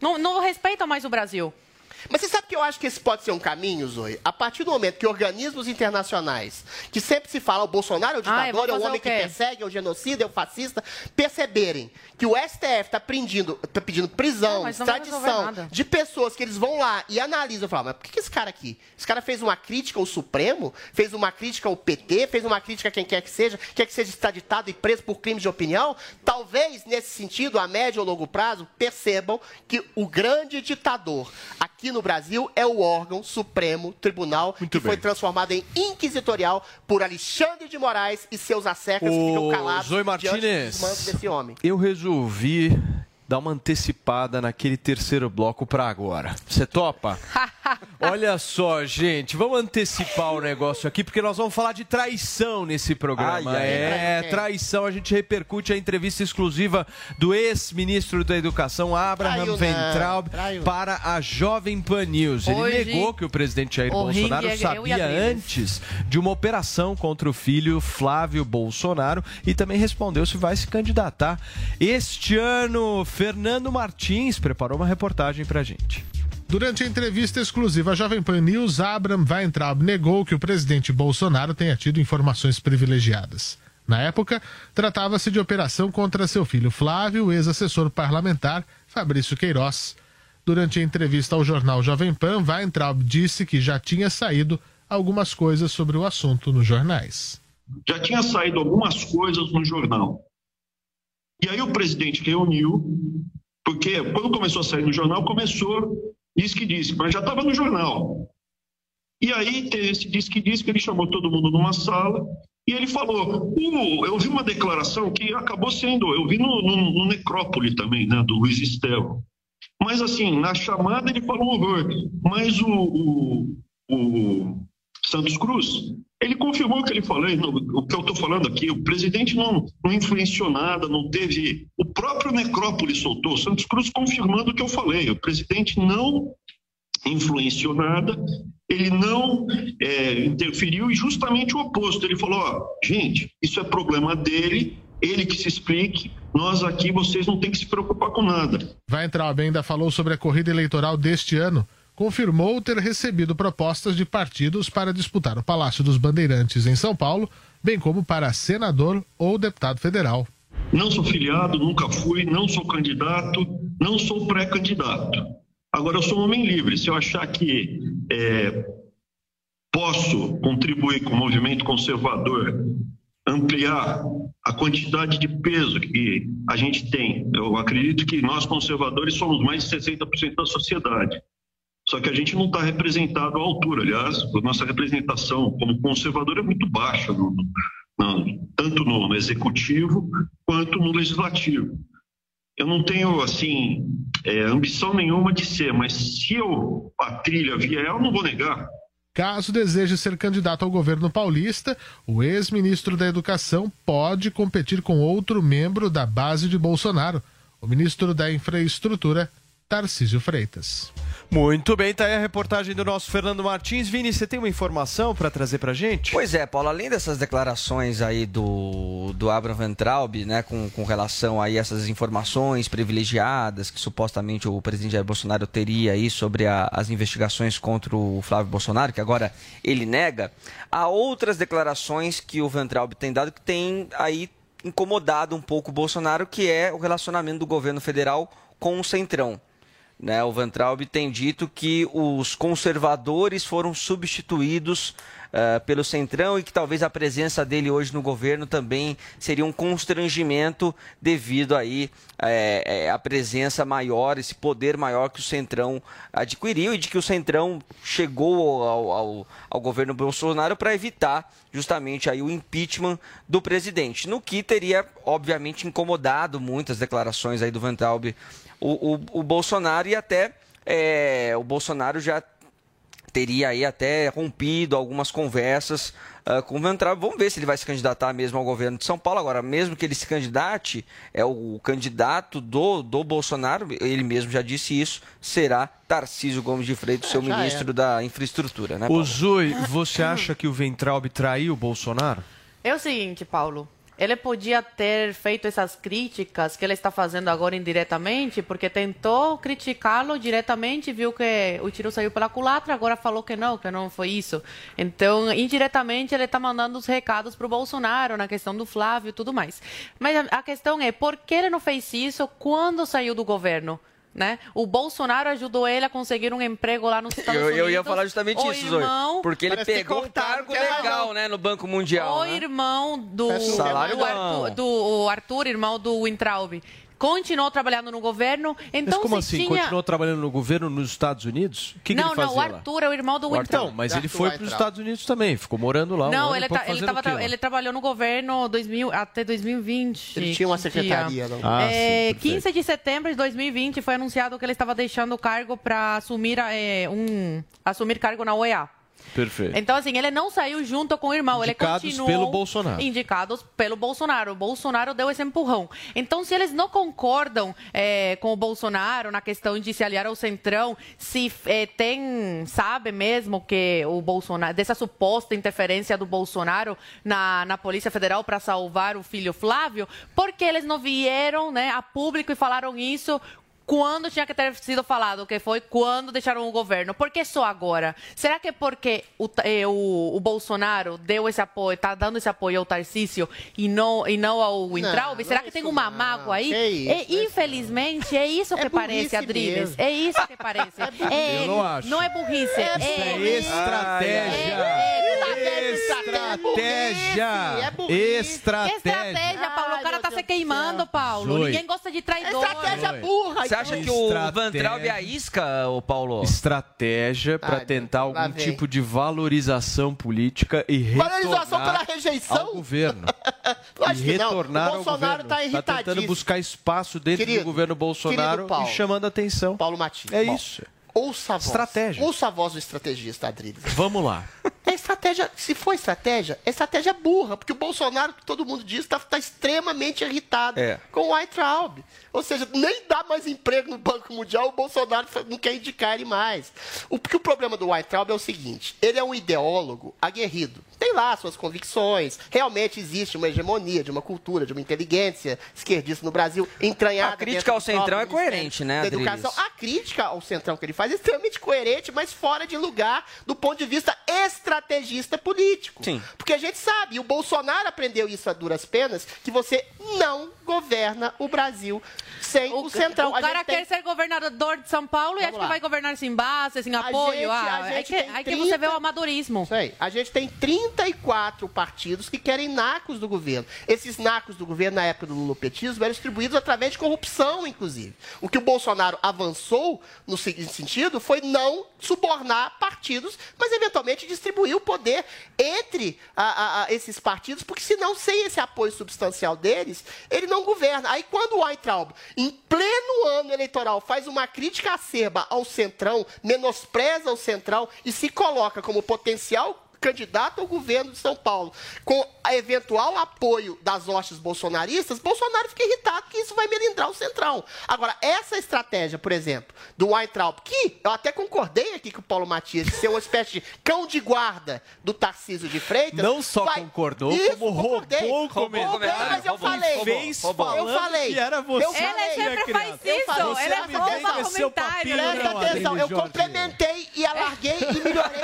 Não, não respeita mais o Brasil. Mas você sabe que eu acho que esse pode ser um caminho, Zoe? A partir do momento que organismos internacionais, que sempre se fala o Bolsonaro é o vou ditador, é o homem o que persegue, é o genocida, é o fascista, perceberem que o STF está pedindo, tá pedindo prisão, Não, mas não extradição de pessoas que eles vão lá e analisam e falam, mas por que, que esse cara aqui? Esse cara fez uma crítica ao Supremo, fez uma crítica ao PT, fez uma crítica a quem quer que seja, quer que seja extraditado e preso por crimes de opinião? Talvez, nesse sentido, a médio ou longo prazo, percebam que o grande ditador aqui no Brasil é o órgão Supremo Tribunal, que foi bem. transformado em inquisitorial por Alexandre de Moraes e seus assecas que ficam Ô, calados Zoe diante Martinez. dos desse homem. Eu resolvi dar uma antecipada naquele terceiro bloco para agora. Você topa? Olha só, gente, vamos antecipar o negócio aqui, porque nós vamos falar de traição nesse programa. Ai, ai, é, ai. traição. A gente repercute a entrevista exclusiva do ex-ministro da Educação, Abraham Traiu não, Weintraub, traiu. para a Jovem Pan News. Ele Hoje, negou que o presidente Jair o Bolsonaro ringue sabia antes de uma operação contra o filho Flávio Bolsonaro e também respondeu se vai se candidatar este ano. Fernando Martins preparou uma reportagem pra gente. Durante a entrevista exclusiva à Jovem Pan News, Abraham Weintraub negou que o presidente Bolsonaro tenha tido informações privilegiadas. Na época, tratava-se de operação contra seu filho Flávio, ex-assessor parlamentar Fabrício Queiroz. Durante a entrevista ao jornal Jovem Pan, Weintraub disse que já tinha saído algumas coisas sobre o assunto nos jornais. já tinha saído algumas coisas no jornal. E aí o presidente reuniu, porque quando começou a sair no jornal, começou Diz que disse, mas já estava no jornal. E aí, tem esse diz que diz que ele chamou todo mundo numa sala e ele falou: "Uh, eu vi uma declaração que acabou sendo, eu vi no, no, no Necrópole também, né, do Luiz Estevão. Mas assim, na chamada ele falou um horror. Mas o, o, o Santos Cruz, ele confirmou o que ele no- o que eu estou falando aqui. O presidente não, não influenciou nada, não teve. O próprio Necrópole soltou, Santos Cruz confirmando o que eu falei. O presidente não influenciou nada, ele não é, interferiu e justamente o oposto. Ele falou: ó, gente, isso é problema dele, ele que se explique. Nós aqui, vocês não têm que se preocupar com nada. Weintraub ainda falou sobre a corrida eleitoral deste ano. Confirmou ter recebido propostas de partidos para disputar o Palácio dos Bandeirantes em São Paulo, bem como para senador ou deputado federal. Não sou filiado, nunca fui, não sou candidato, não sou pré-candidato. Agora, eu sou um homem livre. Se eu achar que é, posso contribuir com o movimento conservador, ampliar a quantidade de peso que a gente tem, eu acredito que nós conservadores somos mais de 60% da sociedade. Só que a gente não está representado à altura. Aliás, a nossa representação como conservador é muito baixa, no- no- tanto no, no executivo quanto no legislativo. Eu não tenho, assim, é, ambição nenhuma de ser, mas se eu, a trilha vier, eu não vou negar. Caso deseje ser candidato ao governo paulista, o ex-ministro da Educação pode competir com outro membro da base de Bolsonaro, o ministro da Infraestrutura, Tarcísio Freitas. Muito bem, tá aí a reportagem do nosso Fernando Martins. Vini, você tem uma informação para trazer pra gente? Pois é, Paulo, além dessas declarações aí do, do Abraham Ventraub, né, com, com relação aí a essas informações privilegiadas que supostamente o presidente Jair Bolsonaro teria aí sobre a- as investigações contra o Flávio Bolsonaro, que agora ele nega, há outras declarações que o Ventraub tem dado que tem aí incomodado um pouco o Bolsonaro, que é o relacionamento do governo federal com o Centrão. Né, o Van Traub tem dito que os conservadores foram substituídos eh, pelo Centrão e que talvez a presença dele hoje no governo também seria um constrangimento devido aí eh, eh, à presença maior, esse poder maior que o Centrão adquiriu e de que o Centrão chegou ao, ao- ao governo Bolsonaro para evitar justamente aí o impeachment do presidente, no que teria obviamente incomodado muitas declarações aí do Van Traub o, o, o Bolsonaro e até é, o Bolsonaro já teria aí até rompido algumas conversas ah, com o Van Traub. Vamos ver se ele vai se candidatar mesmo ao governo de São Paulo. Agora, mesmo que ele se candidate, é o candidato do, do Bolsonaro, ele mesmo já disse isso, será Tarcísio Gomes de Freitas, seu já ministro é. da Infraestrutura, né, O Paulo? Zui, você acha que o Ventralb traiu o Bolsonaro? É o seguinte, Paulo. Ele podia ter feito essas críticas que ele está fazendo agora indiretamente, porque tentou criticá-lo diretamente, viu que o tiro saiu pela culatra, agora falou que não, que não foi isso. Então, indiretamente, ele está mandando os recados para o Bolsonaro na questão do Flávio e tudo mais. Mas a, questão é, por que ele não fez isso quando saiu do governo? Né? O Bolsonaro ajudou ele a conseguir um emprego lá nos Estados Eu, Unidos. eu ia falar justamente o isso, Zoe. irmão, Porque ele pegou um cargo legal, né, no Banco Mundial. O né? irmão do, Salário do. Arthur, do o Arthur, irmão do Wintraub, continuou trabalhando no governo. Então, Mas como se assim? tinha... Continuou trabalhando no governo nos Estados Unidos? O que, que não, ele fazia não, o lá? Arthur é o irmão do O Arthur, Wintraub. Não, mas ele foi para os Estados Unidos também, ficou morando lá. um Não, ano ele, tá, ele, tava tra- lá? ele trabalhou no governo 2000, até 2020. Ele tinha uma que secretaria, não? Ah, é, sim, perfeito. 15 de setembro de 2020 foi anunciado que ele estava deixando o cargo para assumir, é, um, assumir cargo na OEA. Perfeito. Então, assim, ele não saiu junto com o irmão, Indicados ele continuou... pelo Bolsonaro. Indicados pelo Bolsonaro. O Bolsonaro deu esse empurrão. Então, se eles não concordam é, com o Bolsonaro na questão de se aliar ao Centrão, se é, tem, sabe mesmo que o Bolsonaro, dessa suposta interferência do Bolsonaro na, na Polícia Federal para salvar o filho Flávio, por que eles não vieram né, a público e falaram isso quando tinha que ter sido falado, que foi quando deixaram o governo. Por que só agora? Será que é porque o, eh, o, o Bolsonaro deu esse apoio, está dando esse apoio ao Tarcísio e não, e não ao Wintraub? não Será é que tem uma mágoa aí? que isso, e, infelizmente, é isso que parece, burrice Adriles. É isso que parece. É, Eu não acho. Não é burrice. É estratégia. É, é, Estratégia! É burrice. Estratégia! Que estratégia, Paulo? O cara tá se queimando, Paulo. Ninguém gosta de traidor. Estratégia burra. Você acha que o. Van Traub é a isca, ô Paulo? Estratégia para Ai, tentar algum vem. tipo de valorização política e retornar Valorização pela rejeição? ao governo. E que não. retornar O ao Bolsonaro governo. tá tentando irritadíssimo. buscar espaço dentro Querido, do governo Bolsonaro e chamando a atenção. Paulo Matias. É Bom, isso. Ouça a voz. Estratégia. Ouça a voz do estrategista, Adriles. Vamos lá. É estratégia, se for estratégia, é estratégia burra, porque o Bolsonaro, que todo mundo diz, está extremamente irritado É. com o Weintraub. Ou seja, nem dá mais emprego no Banco Mundial, o Bolsonaro não quer indicar ele mais. O, porque o problema do Weintraub é o seguinte, ele é um ideólogo aguerrido. Tem lá suas convicções. Realmente existe uma hegemonia de uma cultura, de uma inteligência esquerdista no Brasil entranhada. A crítica ao Centrão é coerente, né, da? Educação. A crítica ao Centrão que ele faz é extremamente coerente, mas fora de lugar do ponto de vista estrategista político. Sim. Porque a gente sabe, e o Bolsonaro aprendeu isso a duras penas, que você não governa o Brasil sem o, Centrão. O A cara tem- quer ser governador de São Paulo e acha Vamos que vai governar sem base, sem apoio. gente- ah, a aí gente que, tem aí que 30 você vê o amadorismo. Isso aí. A gente tem 34 partidos que querem nacos do governo. Esses nacos do governo, na época do lulopetismo, eram distribuídos através de corrupção, inclusive. O que o Bolsonaro avançou no seguinte sentido foi não subornar partidos, mas eventualmente distribuir o poder entre a- a- a esses partidos, porque senão, sem esse apoio substancial deles, ele não governa. Aí quando o Weintraub, em pleno ano eleitoral, faz uma crítica acerba ao Centrão, menospreza o Centrão e se coloca como potencial candidato ao governo de São Paulo, com a eventual apoio das hostes bolsonaristas, Bolsonaro fica irritado que isso vai melindrar o Centrão. Agora, essa estratégia, por exemplo, do Weintraub, que eu até concordei aqui com o Paulo Matias, de ser uma espécie de cão de guarda do Tarcísio de Freitas. Não só vai- concordou, Isso, como concordei. roubou o Roubou, comentário. Mas eu roubou. falei. Fez Roubou. eu falei. que era você. Eu falei. Ele sempre faz Eu isso. falei. Ele Presta rouba atenção. seu comentário. papinho, Presta não, atenção, eu Jorge. complementei e alarguei e melhorei.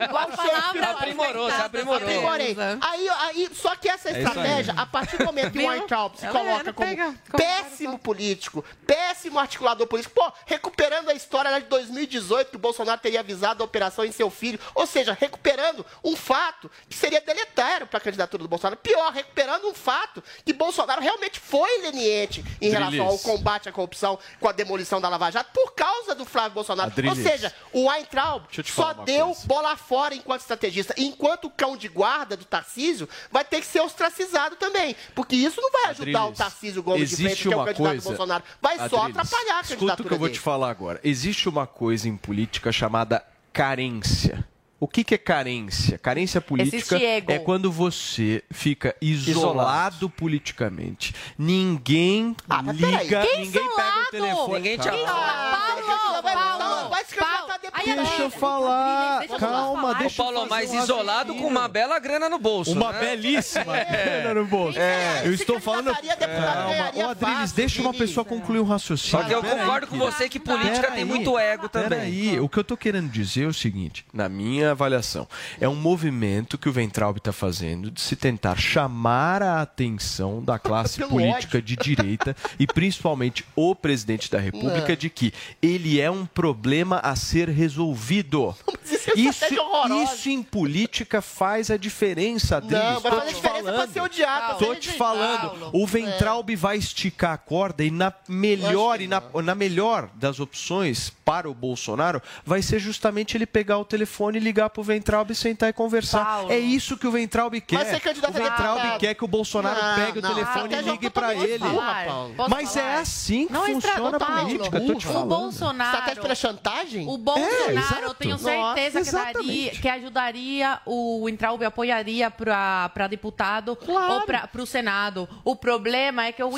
Igual palavra. aprimorou, se aprimorou. Aprimorei. Aí, aí, só que essa É estratégia, a partir do momento que o? Weintraub se Ela coloca como pega, péssimo político, péssimo articulador político, pô, recuperando a história lá de 2018 que o Bolsonaro teria avisado a operação em seu filho, ou seja, recuperando um fato que seria deletério para a candidatura do Bolsonaro. Pior, recuperando um fato que Bolsonaro realmente foi leniente em relação ao Drilis. combate à corrupção com a demolição da Lava Jato por causa do Flávio Bolsonaro. Ou seja, o Weintraub só deu coisa. bola fora enquanto estrategista. Enquanto cão de guarda do Tarcísio vai ter que ser ostracizado também. Porque isso não vai ajudar Adriles, o Tarcísio Gomes de Freitas, que é o candidato coisa, Bolsonaro. Vai só Adriles, atrapalhar a Escuta candidatura o que eu vou dele. te falar agora. Existe uma coisa em política chamada carência. O que, que é carência? Carência política é quando você fica isolado, politicamente. Ninguém Ah, liga, ninguém pega o isolado? telefone. Ninguém te Calma. Paulo, vai- Paulo, vai se candidatar Paulo. depois. Aí, Deixa eu falar. deixa eu Calma, falar. Paulo, mas um isolado com uma bela grana no bolso. Uma né? belíssima grana no bolso. É, Eu estou falando. deputado, Calma, Ô, Adriles, deixa uma pessoa concluir o raciocínio. Só que eu concordo com você que política tem muito ego também. Peraí, o que eu tô querendo dizer é o seguinte, na minha avaliação, é um movimento que o Ventralb está fazendo de se tentar chamar a atenção da classe política de direita e principalmente o presidente da República Não. de que ele é um problema a ser resolvido. Mas isso é Isso, em política faz a diferença, Adriles. Não, fazer te diferença pra falando. ser odiado. Tô te falando, o Ventralb vai esticar a corda e na melhor e na, na melhor das opções para o Bolsonaro vai ser justamente ele pegar o telefone e ligar pro Ventralb sentar e conversar. Paulo. É isso que o Ventralb quer. Vai ser candidato o Ventralb deputado. quer que o Bolsonaro Não, pegue o não, telefone e ligue para ele. falar, Paulo. Posso Mas é falar? assim que Não estra- funciona a Paulo, política, tô te o falando. Bolsonaro, Estratégia pela chantagem? o Bolsonaro, exato. eu tenho Nossa, certeza que, daria, que ajudaria o Entraub, apoiaria para deputado Claro. ou para o Senado. O problema é que o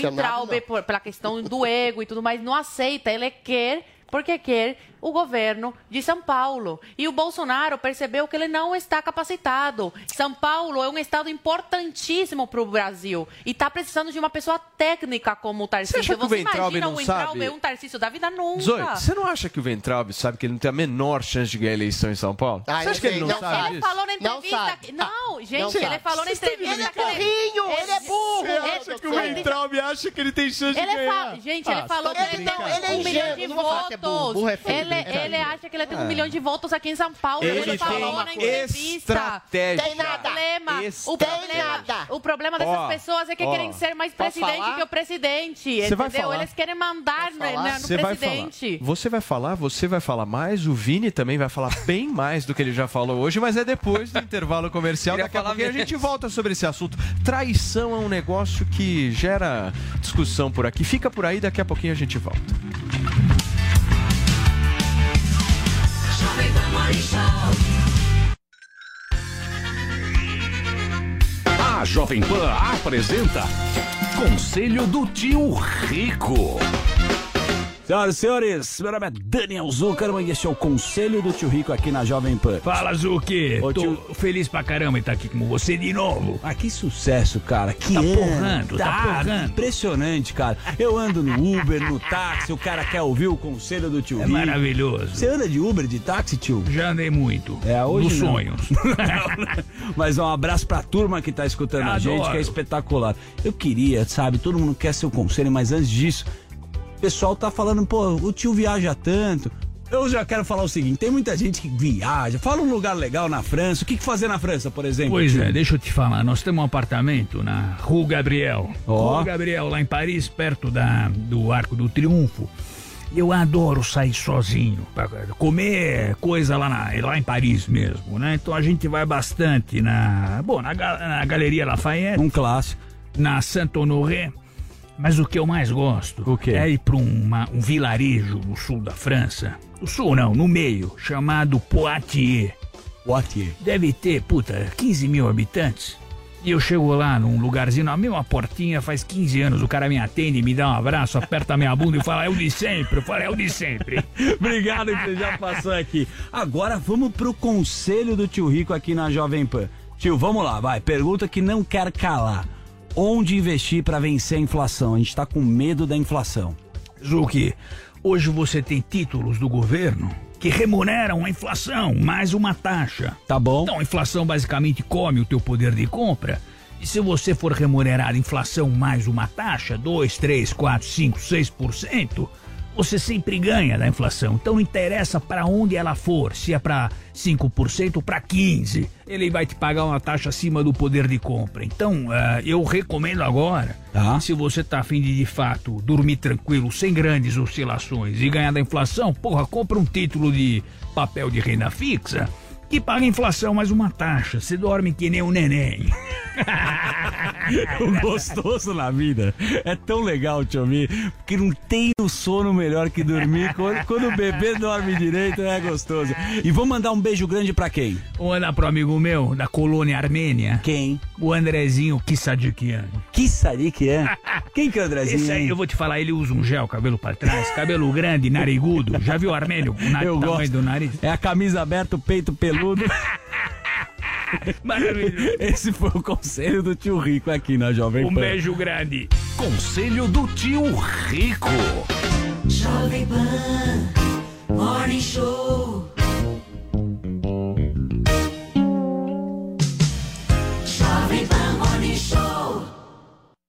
por, pela questão do ego e tudo mais, não aceita. Ele quer, porque quer, o governo de São Paulo. E o Bolsonaro percebeu que ele não está capacitado. São Paulo é um estado importantíssimo para o Brasil. E está precisando de uma pessoa técnica como o Tarcísio. acha que o Weintraub imagina não o Weintraub sabe? um Tarcísio da vida nunca. Zoe, você não acha que o Ventralb sabe que ele não tem a menor chance de ganhar a eleição em São Paulo? Ah, você acha que ele não, não sabe sabe. Ele falou na entrevista. que- Não, gente, Não ele falou na entrevista. Ele é ele- burrinho, ele é burro. Você acha que o Ele- Ventralb acha que ele tem chance de Ele ganhar? fa- Gente, Ah, ele falou tá que ele tem um Ele é milhão de é votos. é feio, ele, ele acha que ele tem um É. milhão de votos aqui em São Paulo. Ele Ele, tem falou na entrevista. estratégia. O problema, o problema, o problema dessas Ó, pessoas é que ó. querem ser mais presidente falar? que o presidente. Você vai entendeu? falar? Eles querem mandar né, no Você vai falar. presidente. Você vai falar, você vai falar mais, o Vini também vai falar bem mais do que ele já falou hoje, mas é depois do intervalo comercial. Daqui a pouquinho a gente volta sobre esse assunto. Traição é um negócio que gera discussão por aqui. Fica por aí, daqui a pouquinho a gente volta. A Jovem Pan apresenta Conselho do Tio Rico. Senhoras e senhores, meu nome é Daniel Zuckerman e este é o Conselho do Tio Rico aqui na Jovem Pan. Fala, Zuki. Ô, Tô tio- feliz pra caramba em estar aqui com você de novo. Ah, que sucesso, cara. Que Tá ano. porrando, tá porrando. Impressionante, cara. Eu ando no Uber, no táxi, o cara quer ouvir o Conselho do Tio É Rico. maravilhoso. Você anda de Uber, de táxi, tio? Já andei muito. É, hoje Nos não. sonhos. Mas um abraço pra turma que tá escutando a gente, que é espetacular. Eu queria, sabe, todo mundo quer seu conselho, mas antes disso, o pessoal tá falando, pô, o tio viaja tanto. Eu já quero falar o seguinte, tem muita gente que viaja, fala um lugar legal na França. O que, que fazer na França, por exemplo? Pois tio? é, deixa eu te falar. Nós temos um apartamento na Rue Gabriel. Ó. Rue Gabriel, lá em Paris, perto da, do Arco do Triunfo. Eu adoro sair sozinho, pra comer coisa lá, na, lá em Paris mesmo, né? Então a gente vai bastante na. Bom, na, na Galeria Lafayette. Um clássico. Na Saint-Honoré. Mas o que eu mais gosto O quê? é ir para uma- um vilarejo no sul da França. No sul não, no meio, chamado Poitiers. Poitiers. Deve ter, puta, 15 mil habitantes. E eu chego lá num lugarzinho, na mesma portinha, faz 15 anos, o cara me atende, me dá um abraço, aperta a minha bunda e fala, é o de sempre. Eu falo, é o de sempre. Obrigado que você já passou aqui. Agora vamos pro conselho do tio Rico aqui na Jovem Pan. Tio, vamos lá, vai. Pergunta que não quer calar. Onde investir para vencer a inflação? A gente tá com medo da inflação. Zuki, hoje você tem títulos do governo que remuneram a inflação mais uma taxa. Tá bom? Então, a inflação basicamente come o teu poder de compra. E se você for remunerar a inflação mais uma taxa, 2, 3, 4, 5, 6%, você sempre ganha da inflação. Então não interessa para onde ela for, se é para 5% ou para 15%, ele vai te pagar uma taxa acima do poder de compra. Então, ah, eu recomendo agora, se você tá afim de de fato dormir tranquilo, sem grandes oscilações e ganhar da inflação, porra, compra um título de papel de renda fixa que paga a inflação mais uma taxa. Você dorme que nem um neném. o gostoso na vida é tão legal te ouvir, porque não tem o sono melhor que dormir. Quando, quando o bebê dorme direito, é gostoso. E vou mandar um beijo grande pra quem? Vou mandar pro amigo meu da colônia Armênia. Quem? O Andrezinho Kissadikian. Kissadikian? Quem que é o Andrezinho? Esse aí, eu vou te falar, ele usa um gel, cabelo pra trás, cabelo grande, narigudo. Já viu o Armênio? O na- Eu tamanho gosto. do nariz? É a camisa aberta, o peito peludo. Maravilhoso. Esse foi o conselho do tio Rico aqui na Jovem Um Pan. beijo grande. Conselho do Tio Rico. Jovem Pan, Morning Show.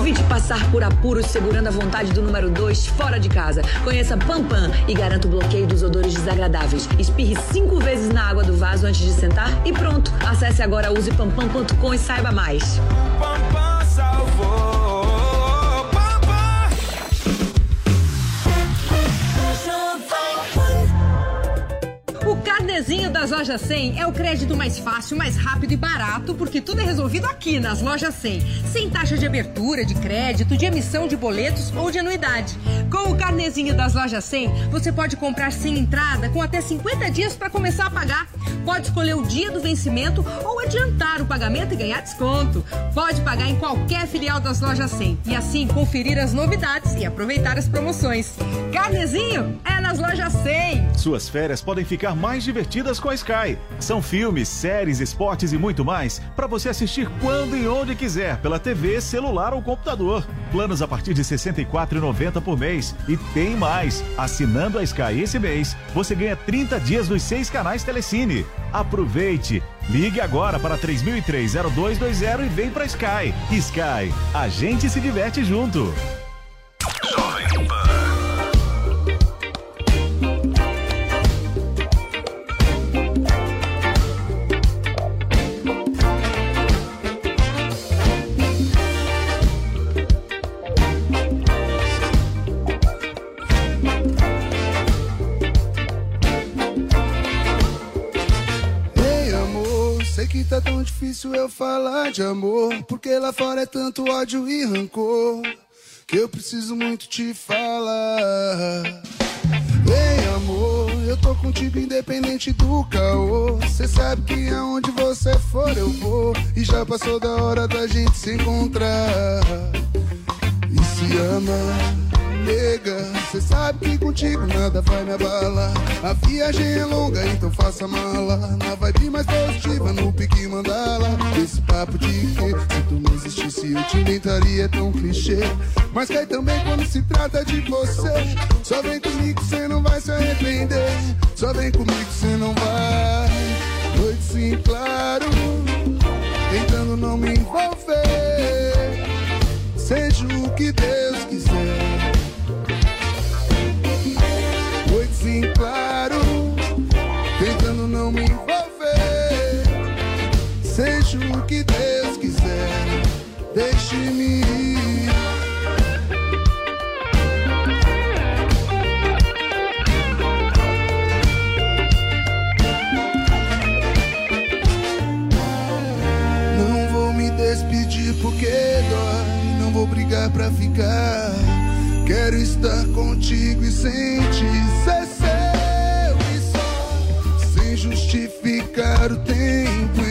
Evite passar por apuros segurando a vontade do número 2 fora de casa. Conheça Pampam e garanta o bloqueio dos odores desagradáveis. Espirre cinco vezes na água do vaso antes de sentar e pronto. Acesse agora usepampam.com e saiba mais. Pampam O carnezinho das lojas 100 é o crédito mais fácil, mais rápido e barato, porque tudo é resolvido aqui nas lojas 100. Sem taxa de abertura, de crédito, de emissão de boletos ou de anuidade. Com o carnezinho das lojas 100, você pode comprar sem entrada com até 50 dias para começar a pagar. Pode escolher o dia do vencimento ou adiantar o pagamento e ganhar desconto. Pode pagar em qualquer filial das lojas 100 e assim conferir as novidades e aproveitar as promoções. Carnezinho é nas lojas 100. Suas férias podem ficar mais divertidas com a Sky. São filmes, séries, esportes e muito mais para você assistir quando e onde quiser pela TV, celular ou computador. Planos a partir de R$ 64,90 por mês. E tem mais! Assinando a Sky esse mês, você ganha 30 dias dos seis canais Telecine. Aproveite! Ligue agora para 3003-0220 e vem para Sky. Sky, a gente se diverte junto. Difícil eu falar de amor. Porque lá fora é tanto ódio e rancor. Que eu preciso muito te falar. Ei, amor, eu tô contigo independente do caô. Cê sabe que aonde você for eu vou. E já passou da hora da gente se encontrar. E se ama nega. Cê sabe que contigo nada vai me abalar. A viagem é longa, então faça mala. Na vibe mais positiva, no pique mandala. Esse papo de que se tu não existisse eu te inventaria é tão clichê. Mas cai também quando se trata de você. Só vem comigo, cê não vai se arrepender. Só vem comigo, cê não vai. Noite sim, claro. Tentando não me envolver. Seja o que Deus quiser. O que Deus quiser. Deixe-me ir. Não vou me despedir porque dói. Não vou brigar pra ficar. Quero estar contigo e sentir ser seu e só. Sem justificar o tempo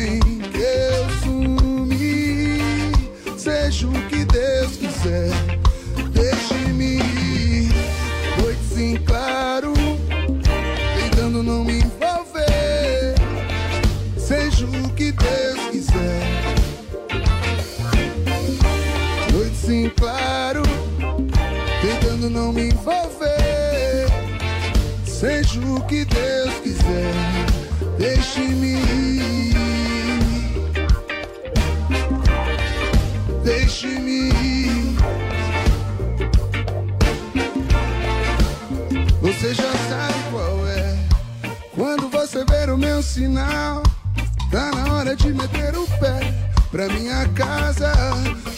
Deixe-me ir. Noite sim, claro. Tentando não me envolver. Seja o que Deus quiser. Noite sim, claro. Tentando não me envolver. Seja o que Deus quiser. Deixe-me ir. Deixe-me ir. Sinal, tá na hora de meter o pé pra minha casa.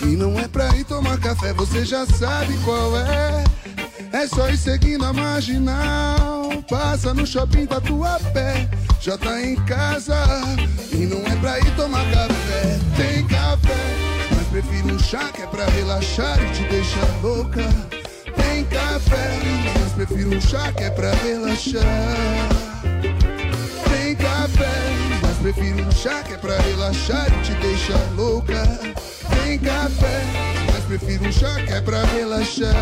E não é pra ir tomar café, você já sabe qual é. É só ir seguindo a marginal. Passa no shopping Tatuapé, já tá em casa. E não é pra ir tomar café, tem café. Mas prefiro um chá que é pra relaxar e te deixar louca. Tem café, mas prefiro um chá que é pra relaxar. Café, mas prefiro um chá que é pra relaxar e te deixar louca. Tem café, mas prefiro um chá que é pra relaxar.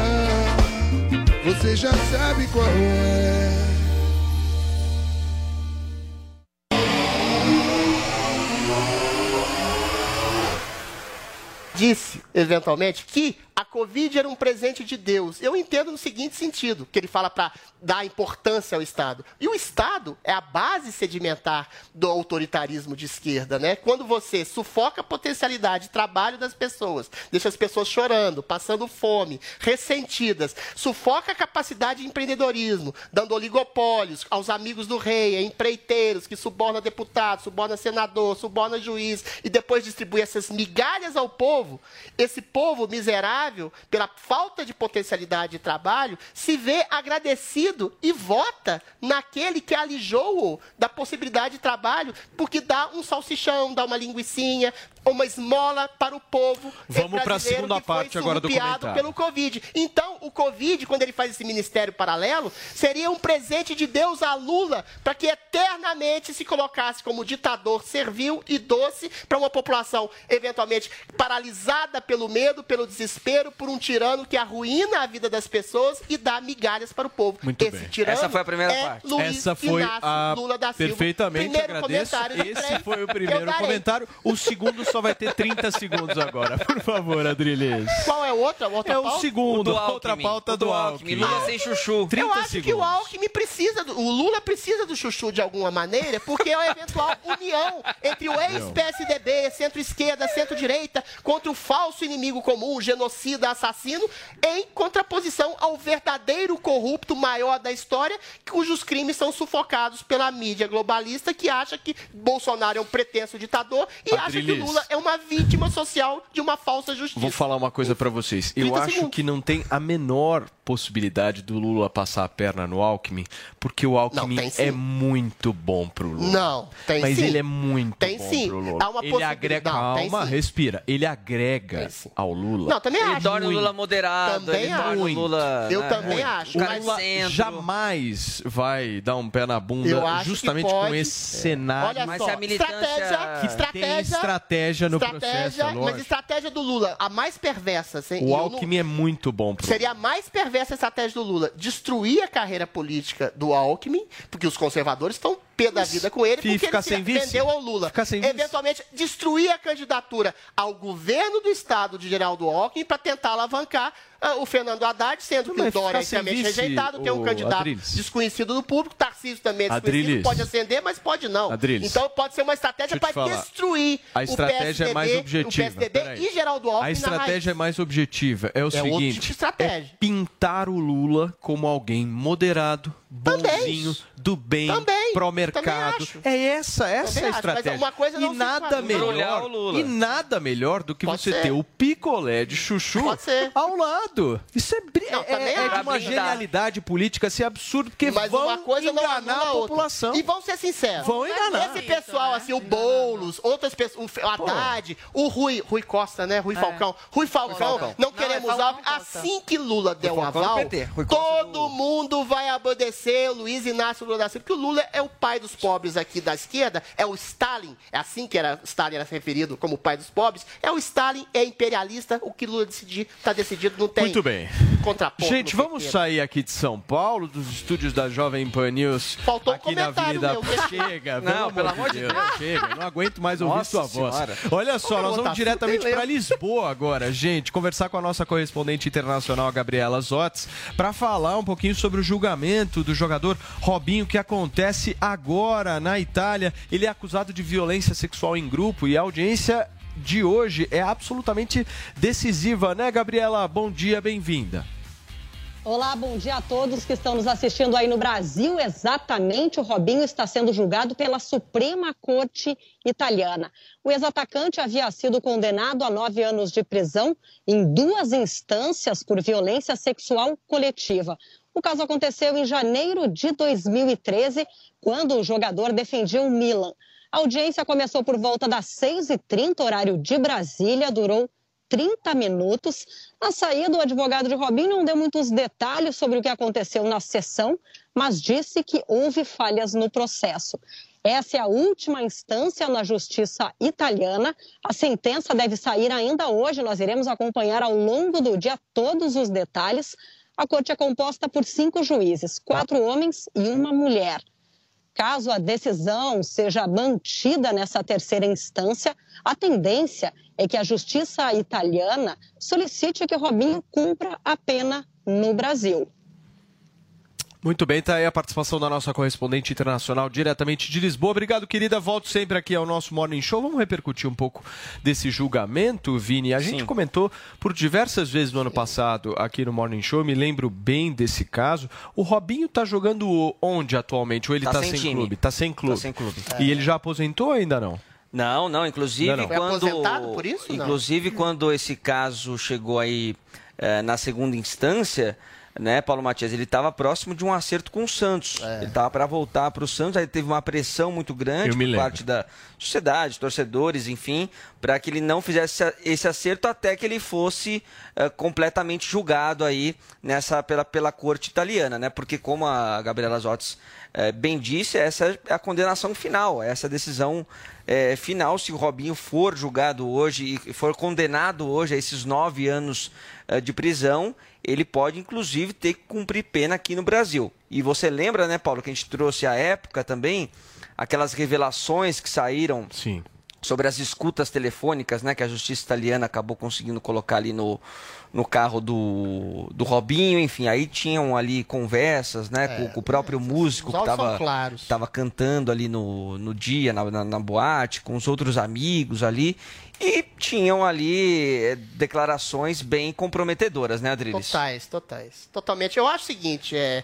Você já sabe qual é. disse, eventualmente, que Covid era um presente de Deus. Eu entendo no seguinte sentido, que ele fala para dar importância ao Estado. E o Estado é a base sedimentar do autoritarismo de esquerda, né? Quando você sufoca a potencialidade de trabalho das pessoas, deixa as pessoas chorando, passando fome, ressentidas, sufoca a capacidade de empreendedorismo, dando oligopólios aos amigos do rei, a empreiteiros que suborna deputado, suborna senador, suborna juiz e depois distribui essas migalhas ao povo, esse povo miserável, pela falta de potencialidade de trabalho, se vê agradecido e vota naquele que alijou-o da possibilidade de trabalho, porque dá um salsichão, dá uma linguiçinha, uma esmola para o povo Vamos pra brasileiro segunda parte agora do comentário. pelo Covid. Então, o Covid, quando ele faz esse ministério paralelo, seria um presente de Deus a Lula para que eternamente se colocasse como ditador servil e doce para uma população eventualmente paralisada pelo medo, pelo desespero, por um tirano que arruína a vida das pessoas e dá migalhas para o povo. Muito Esse bem. tirano Essa foi a primeira é parte. Luiz Essa foi Inácio a Lula da Silva. perfeitamente Primeiro agradeço. Esse foi o primeiro comentário. O segundo só vai ter 30 segundos agora. Por favor, Adriles. Qual é o outro? A outra É o pauta? segundo, O do outra Alckmin, pauta o do, do Alckmin. Alckmin. Lula sem chuchu. 30 Eu acho segundos. que o Alckmin precisa, do, o Lula precisa do chuchu de alguma maneira, porque é uma eventual união entre o ex-PSDB, centro-esquerda, centro-direita, contra o falso inimigo comum, o genocida assassino, em contraposição ao verdadeiro corrupto maior da história, cujos crimes são sufocados pela mídia globalista, que acha que Bolsonaro é um pretenso ditador e acha que Adriles. Lula é uma vítima social de uma falsa justiça. Vou falar uma coisa pra vocês. Eu 30 acho segundos. que não tem a menor possibilidade do Lula passar a perna no Alckmin, porque o Alckmin sim. é muito bom pro Lula. Não, tem Mas sim. ele é muito Tem bom sim. pro Lula. Há uma ele possibilidade- agrega, Não, calma, respira. Ele agrega ao Lula. Não, também Ele acho. torna o Lula moderado, Também ele torna o acho. Lula. Eu né, também acho, O Lula centro. jamais vai dar um pé na bunda justamente com esse cenário. Olha Mas só, se a militância- estratégia, que estratégia, tem estratégia no estratégia, processo, é mas lógico. estratégia do Lula, a mais perversa, sem, e O eu não- Alckmin é muito bom pro Seria a mais perversa estratégia do Lula destruir a carreira política do Alckmin, porque os conservadores estão pé da vida com ele, porque ele se vice? vendeu ao Lula. Vice? Eventualmente, destruir a candidatura ao governo do estado de Geraldo Alckmin para tentar alavancar ah, o Fernando Haddad, sendo que o Dória é extremamente rejeitado, é um candidato Adriles. desconhecido do público, Tarcísio também é desconhecido, Adriles. pode acender, mas pode não. Adriles. Então pode ser uma estratégia para destruir A estratégia o é mais PSDB, objetiva. o PSDB Peraí. e Geraldo Alckmin A estratégia é mais objetiva. É o É outro seguinte: tipo é pintar o Lula como alguém moderado, bonzinho, do bem, Também. Acho. É essa, essa é a acho, estratégia. uma coisa não e se nada melhor, o e nada melhor do que Pode você ser. ter o picolé de chuchu ao lado. Isso é, bri- Não, é, é de acho. uma genialidade política, assim, absurdo, porque Mas vão uma coisa não enganar a a população. E vamos ser sinceros. Vão enganar. Esse pessoal, assim, o Boulos, outras pessoas, o Haddad, o Rui, Rui Costa, né? Rui Falcão. Rui Falcão, não queremos é Falcão algo. Assim que Lula der um Falcão do aval, todo mundo vai obedecer o Luiz Inácio Lula da Silva, porque o Lula é o pai dos pobres aqui da esquerda, é o Stalin, é assim que era, Stalin era referido como o pai dos pobres, é o Stalin, é imperialista, o que Lula decidir, tá decidido, não tem Muito bem. contraponto. Gente, vamos PT. sair aqui de São Paulo, dos estúdios da Jovem Pan News. Faltou um aqui na comentário Avenida. meu. Chega, Não, pelo amor de Deus. Chega, não aguento mais ouvir Nossa sua voz. Senhora. Olha só, nós vamos botar diretamente para Lisboa agora, gente, conversar com a nossa correspondente internacional, Gabriela Zotz, para falar um pouquinho sobre o julgamento do jogador Robinho que acontece agora na Itália. Ele é acusado de violência sexual em grupo e a audiência de hoje é absolutamente decisiva, né, Gabriela? Bom dia, bem-vinda. Olá, bom dia a todos que estão nos assistindo aí no Brasil. Exatamente, o Robinho está sendo julgado pela Suprema Corte Italiana. O ex-atacante havia sido condenado a nove anos de prisão em duas instâncias por violência sexual coletiva. O caso aconteceu em janeiro de 2013, quando o jogador defendia o Milan. A audiência começou por volta das 6h30, horário de Brasília, durou 30 minutos. Na saída, o advogado de Robinho não deu muitos detalhes sobre o que aconteceu na sessão, mas disse que houve falhas no processo. Essa é a última instância na justiça italiana. A sentença deve sair ainda hoje. Nós iremos acompanhar ao longo do dia todos os detalhes. A corte é composta por cinco juízes, quatro homens e uma mulher. Caso a decisão seja mantida nessa terceira instância, a tendência é que a justiça italiana solicite que Robinho cumpra a pena no Brasil. Muito bem, tá aí a participação da nossa correspondente internacional diretamente de Lisboa. Obrigado, querida. Volto sempre aqui ao nosso Morning Show. Vamos repercutir um pouco desse julgamento, Vini. A gente Sim. comentou por diversas vezes no ano passado aqui no Morning Show, me lembro bem desse caso. O Robinho tá jogando onde atualmente? Ou ele Tá tá, sem sem, clube? Tá sem clube. Tá sem clube. E ele já aposentou ou ainda não? Não, não, inclusive Não, não. Foi quando aposentado por isso, não? inclusive quando esse caso chegou aí eh, na segunda instância, né, Paulo Matias? Ele estava próximo de um acerto com o Santos. É. Ele estava para voltar para o Santos, aí teve uma pressão muito grande por parte da sociedade, torcedores, enfim, para que ele não fizesse esse acerto até que ele fosse eh, completamente julgado aí nessa pela, pela corte italiana, né? Porque como a Gabriela Zotes eh, bem disse, essa é a condenação final, essa é decisão eh, final se o Robinho for julgado hoje e for condenado hoje a esses nove anos eh, de prisão, ele pode inclusive ter que cumprir pena aqui no Brasil. E você lembra, né, Paulo, que a gente trouxe à época também aquelas revelações que saíram Sim. sobre as escutas telefônicas, né, que a justiça italiana acabou conseguindo colocar ali no, no carro do, do Robinho, enfim, aí tinham ali conversas, né, com, com o próprio músico os que estava cantando ali no, no dia, na, na, na boate, com os outros amigos ali, e tinham ali eh, declarações bem comprometedoras, né, Adriles? Totais, totais. Totalmente. Eu acho o seguinte, é.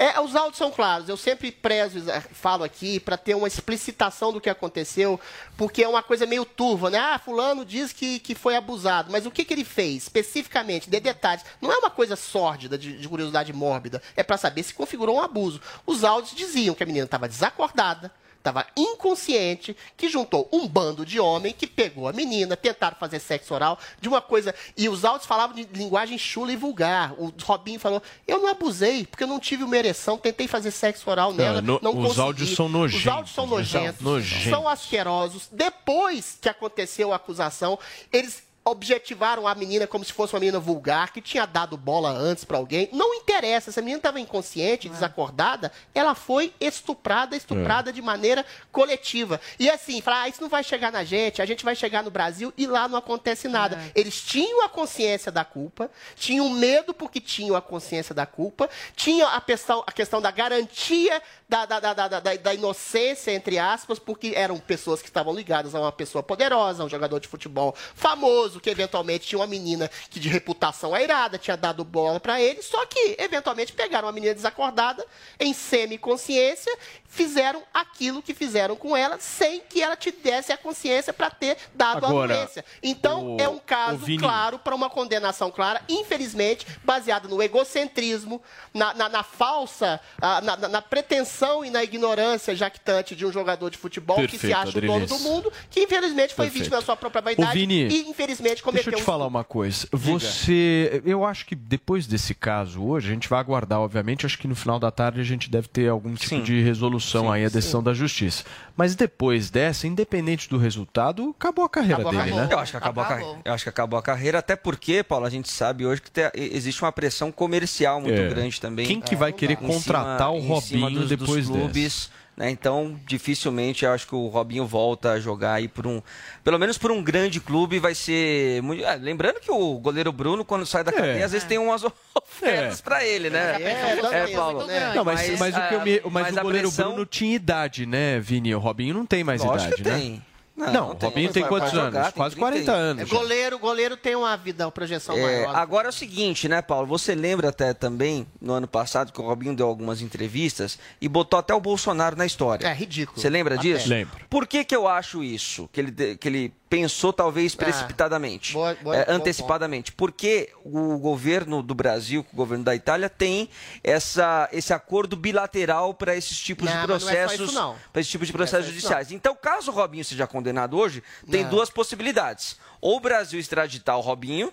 É, os áudios são claros. Eu sempre prezo, eh, falo aqui, para ter uma explicitação do que aconteceu, porque é uma coisa meio turva, né? Ah, fulano diz que, que foi abusado, mas o que, que ele fez, especificamente, de detalhes? Não é uma coisa sórdida, de, de curiosidade mórbida, é para saber se configurou um abuso. Os áudios diziam que a menina estava desacordada, estava inconsciente, que juntou um bando de homem que pegou a menina, tentaram fazer sexo oral, de uma coisa. E os áudios falavam de linguagem chula e vulgar. O Robinho falou: Eu não abusei, porque eu não tive uma ereção, tentei fazer sexo oral nela. no- não os consegui." áudios são nojentos, Os áudios são né? nojentos, Nojentos. são asquerosos. Depois que aconteceu a acusação, eles objetivaram a menina como se fosse uma menina vulgar, que tinha dado bola antes pra alguém. Não interessa, essa menina estava inconsciente, desacordada, ela foi estuprada, estuprada de maneira coletiva. E assim, falar, ah, isso não vai chegar na gente, a gente vai chegar no Brasil e lá não acontece nada. Eles tinham a consciência da culpa, tinham medo porque tinham a consciência da culpa, tinham a questão, a questão da garantia da, da, da, da, da, da inocência, entre aspas, porque eram pessoas que estavam ligadas a uma pessoa poderosa, a um jogador de futebol famoso, que eventualmente tinha uma menina que de reputação airada, tinha dado bola pra ele, só que eventualmente pegaram uma menina desacordada, em semiconsciência, fizeram aquilo que fizeram com ela, sem que ela te desse a consciência pra ter dado Agora, a anuência. Então, o- é um caso claro para uma condenação clara, infelizmente, baseada no egocentrismo, na, na- na falsa, ah, na, na- pretensão e na ignorância jactante de um jogador de futebol que se Perfeito, acha o dono do mundo, que infelizmente foi Perfeito. vítima da sua própria vaidade Vini, e infelizmente cometeu Deixa eu te um falar uma coisa. Você, eu acho que depois desse caso hoje, a gente vai aguardar, obviamente, acho que no final da tarde a gente deve ter algum tipo Sim. de resolução aí, a decisão da justiça. Mas depois dessa, independente do resultado, acabou a carreira Acabou, dele, acabou. né? Eu acho que acabou, A carreira. Eu acho que acabou a carreira, até porque, Paulo, a gente sabe hoje que te- existe uma pressão comercial muito É. grande também. Quem que vai querer Em cima- contratar o em cima Robinho dos, depois dos clubes? Né? Então, dificilmente eu acho que o Robinho volta a jogar aí por um. Pelo menos por um grande clube vai ser. Muito, ah, lembrando que o goleiro Bruno, quando sai da cadeia, às vezes tem umas ofertas pra ele, né? É, Paulo. Não, mas, mas, o, que eu me- mas mas o a goleiro pressão- Bruno tinha idade, né, Vini? O Robinho não tem mais Lógico idade, que né? tem. Não, Não, o tem. Robinho tem Vai- quantos anos? jogar, Quase 30 40 anos. já. Goleiro, goleiro tem uma vida, uma projeção É, maior. agora é o seguinte, né, Paulo? Você lembra até também, no ano passado, que o Robinho deu algumas entrevistas e botou até o Bolsonaro na história. É ridículo. Você lembra Até. disso? Lembro. Por que, que eu acho isso? Que ele, que ele pensou talvez precipitadamente, boa- boa- é, antecipadamente. Porque o governo do Brasil, o governo da Itália, tem essa, esse acordo bilateral para esses tipos Não, de é processos. não. para esse tipo de é processos isso, judiciais. Então, caso o Robinho seja condenado hoje, tem Não. duas possibilidades. Ou o Brasil extraditar o Robinho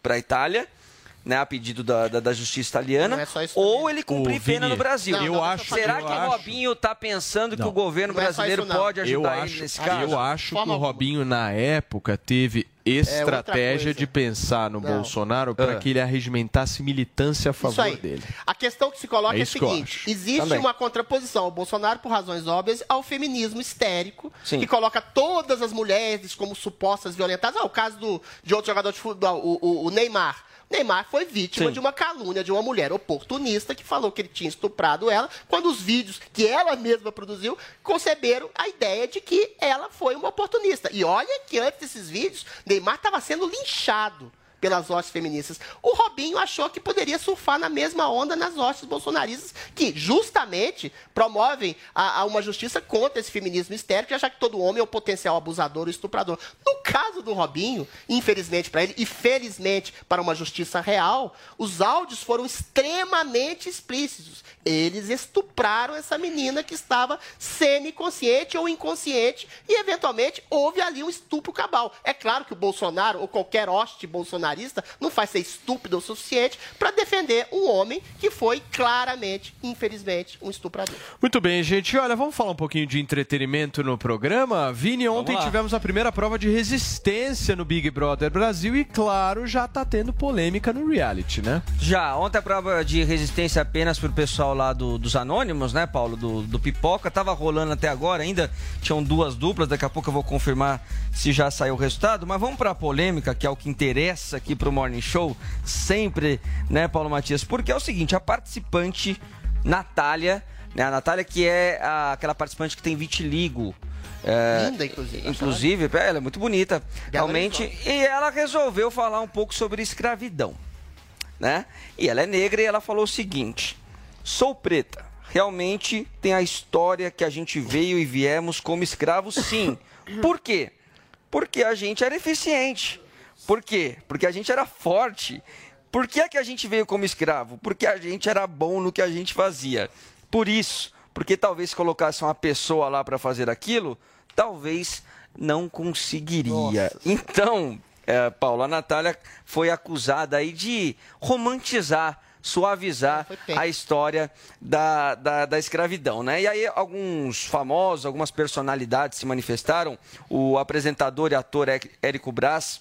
para a Itália, né, a pedido da, da, da justiça italiana, é só isso ou ele cumprir pena Vini, no Brasil. Não, eu não, acho- Será eu que o Robinho está pensando que Não. o governo é brasileiro pode Eu ajudar ele acho, nesse caso? eu acho que o. Robinho, na época, teve estratégia coisa. de pensar no Não. Bolsonaro para Ah. que ele arregimentasse militância a favor dele. A questão que se coloca É é, a que eu seguinte: existe Também. uma contraposição ao Bolsonaro, por razões óbvias, ao feminismo histérico, Sim. que coloca todas as mulheres como supostas violentadas. Ah, o caso do, de outro jogador de futebol, o, o- o Neymar. Neymar foi vítima Sim. de uma calúnia de uma mulher oportunista que falou que ele tinha estuprado ela, quando os vídeos que ela mesma produziu conceberam a ideia de que ela foi uma oportunista. E olha que antes desses vídeos, Neymar estava sendo linchado pelas hostes feministas. O Robinho achou que poderia surfar na mesma onda nas hostes bolsonaristas, que justamente promovem a, a uma justiça contra esse feminismo histérico, já que todo homem é um potencial abusador ou estuprador. No caso do Robinho, infelizmente para ele e felizmente para uma justiça real, os áudios foram extremamente explícitos. Eles estupraram essa menina que estava semi-consciente ou inconsciente e, eventualmente, houve ali um estupro cabal. É claro que o Bolsonaro ou qualquer hoste bolsonarista não faz ser estúpido suficiente para defender um homem que foi claramente, infelizmente, um estuprador. Muito bem, gente. Olha, vamos falar um pouquinho de entretenimento no programa. Vini, ontem tivemos a primeira prova de resistência no Big Brother Brasil e, claro, já tá tendo polêmica no reality, né? Já, ontem a prova de resistência apenas pro pessoal lá do- dos Anônimos, né, Paulo? Do, do Pipoca. Tava rolando até agora ainda. Tinham duas duplas, daqui a pouco eu vou confirmar se já saiu o resultado. Mas vamos pra polêmica, que é o que interessa aqui pro Morning Show, sempre, né, Paulo Matias? Porque é o seguinte, a participante Natália, né, a Natália que é a- aquela participante que tem vitiligo. é, Linda, inclusive. Inclusive, ela é muito bonita, realmente. E ela resolveu falar um pouco sobre escravidão, né? E ela é negra e ela falou o seguinte: sou preta. Realmente tem a história que a gente veio e viemos como escravos, sim. Por quê? Porque a gente era eficiente. Por quê? Porque a gente era forte. Por que é que a gente veio como escravo? Porque a gente era bom no que a gente fazia. Por isso, porque talvez se colocasse uma pessoa lá para fazer aquilo, talvez não conseguiria. Então, é, Paulo, a Natália foi acusada aí de romantizar, suavizar a história da, da, da escravidão, né? E aí alguns famosos, algumas personalidades se manifestaram. O apresentador e ator Éric- Érico Brás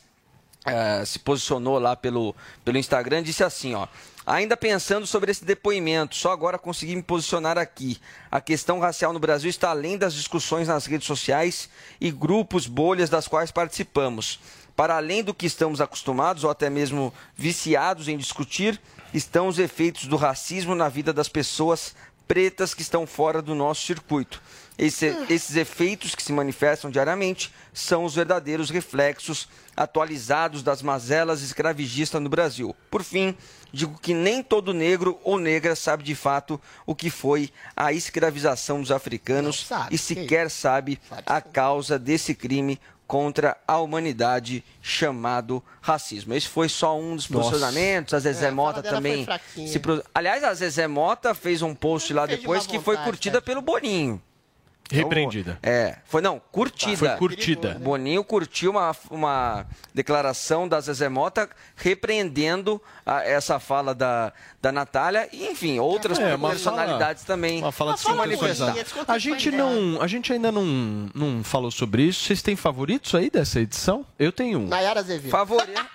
eh, se posicionou lá pelo, pelo Instagram disse assim, ó. Ainda pensando sobre esse depoimento, só agora consegui me posicionar aqui. A questão racial no Brasil está além das discussões nas redes sociais e grupos, bolhas das quais participamos. Para além do que estamos acostumados ou até mesmo viciados em discutir, estão os efeitos do racismo na vida das pessoas pretas que estão fora do nosso circuito. Esse- esses efeitos que se manifestam diariamente são os verdadeiros reflexos atualizados das mazelas escravagistas no Brasil. Por fim, digo que nem todo negro ou negra sabe de fato o que foi a escravização dos africanos sabe, e que sequer sabe a causa desse crime contra a humanidade chamado racismo. Esse foi só um dos Nossa. posicionamentos. A Zezé É, a Mota dela também. se pro- Aliás, a Zezé Mota fez um post lá de depois má que foi curtida pelo Boninho. Repreendida. É, foi não, curtida. Foi curtida. O Boninho curtiu uma, uma declaração da Zezé Mota repreendendo a- essa fala da, da Natália e, enfim, outras É, personalidades também Uma fala se manifestaram. descontextualizada. A gente não, a gente ainda não, não falou sobre isso. Vocês têm favoritos aí dessa edição? Eu tenho um. Nayara Azevedo. Favorito.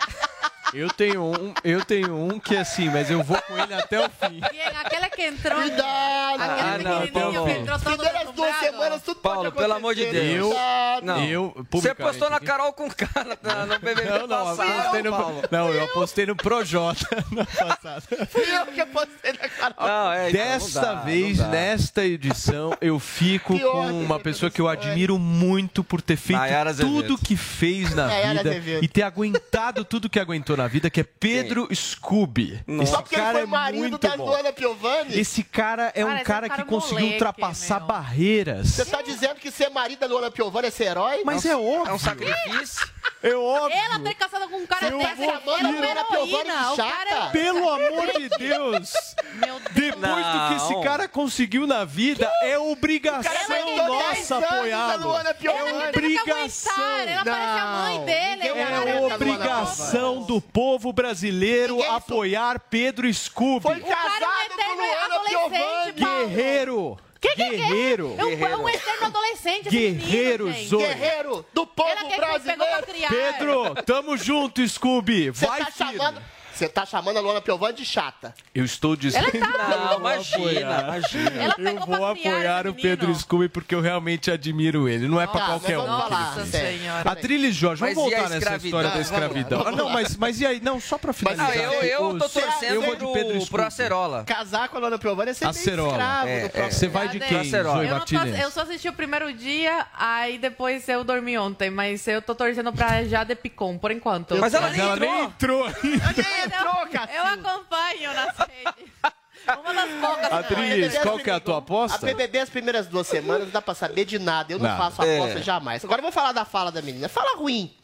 Eu tenho um, eu tenho um que é assim, mas eu vou com ele até o fim. Bien, aquela que entrou. Cuidado! Aquele Ah, não, Paulo. que entrou todo Primeiras duas semanas, tudo Paulo, pode pelo amor de. Deus. Cuidado. Não. Eu, Você postou na Carol com cara na- no BBB Não, não, eu passado, apostei no, Paulo. não, eu apostei no Projota na passada. Fui eu que apostei na Carol. Não, é, então, não Desta dá, vez, não nesta edição, eu fico Pior com uma pessoa que eu admiro muito por ter feito tudo que fez na vida e ter aguentado tudo que aguentou na vida, que é Pedro Scooby. Esse Só porque ele cara foi é marido muito da bom. Luana Piovani? Esse cara é um Cara, cara é um que cara conseguiu moleque, ultrapassar meu. barreiras. Você tá dizendo que ser marido da Luana Piovani é ser herói? Mas é óbvio. É um sacrifício. É óbvio. Ela ter casado com um cara Eu desse, vou ela chamar é a uma Luana Piovani heroína. O cara é chata. Pelo amor de Deus! Meu Deus. Depois do que esse Não. cara conseguiu na vida, é obrigação cara aguentou 10 nossa apoiá-lo. É que obrigação. Ela parece a mãe Não, dele. cara É obrigação do povo brasileiro Ninguém sou- apoiar Pedro Scooby. Foi é casado com eterno Luana Piovani. Guerreiro. Que que é Guerreiro. É um, um eterno adolescente. Guerreiro menino. Zoe. Guerreiro do Ela povo que pegou pra brasileiro. criar. Pedro, tamo junto, Scooby. Você Vai tá firme. chamando... Você tá chamando a Luana Piovani de chata. Eu estou dizendo. Ela tá- Eu Não, imagina, imagina. Ela Eu pegou vou apoiar o. Pedro Scooby porque eu realmente admiro ele. Não é pra Tá, qualquer mas um. falar, sério. A Trilha Jorge, vamos voltar nessa história da escravidão. Ah, não, mas, mas e aí? Não, só pra finalizar. Ah, eu, eu tô torcendo eu vou de Pedro pro, Scooby. pro Acerola. Casar com a Luana Piovani é ser Acerola. escravo É, do é. próprio- Você vai de quem. Zoe Eu, Martinez? eu só assisti o primeiro dia, aí depois eu dormi ontem, mas eu tô torcendo pra Jade Picon, por enquanto. Mas ela nem Ela nem entrou. Eu acompanho nas redes. Uma das poucas. Atriz, qual que é a tua A aposta? BBB as primeiras duas semanas não dá pra saber de nada. Eu não Nada. faço aposta É. jamais. Agora eu vou falar da fala da menina. Fala ruim.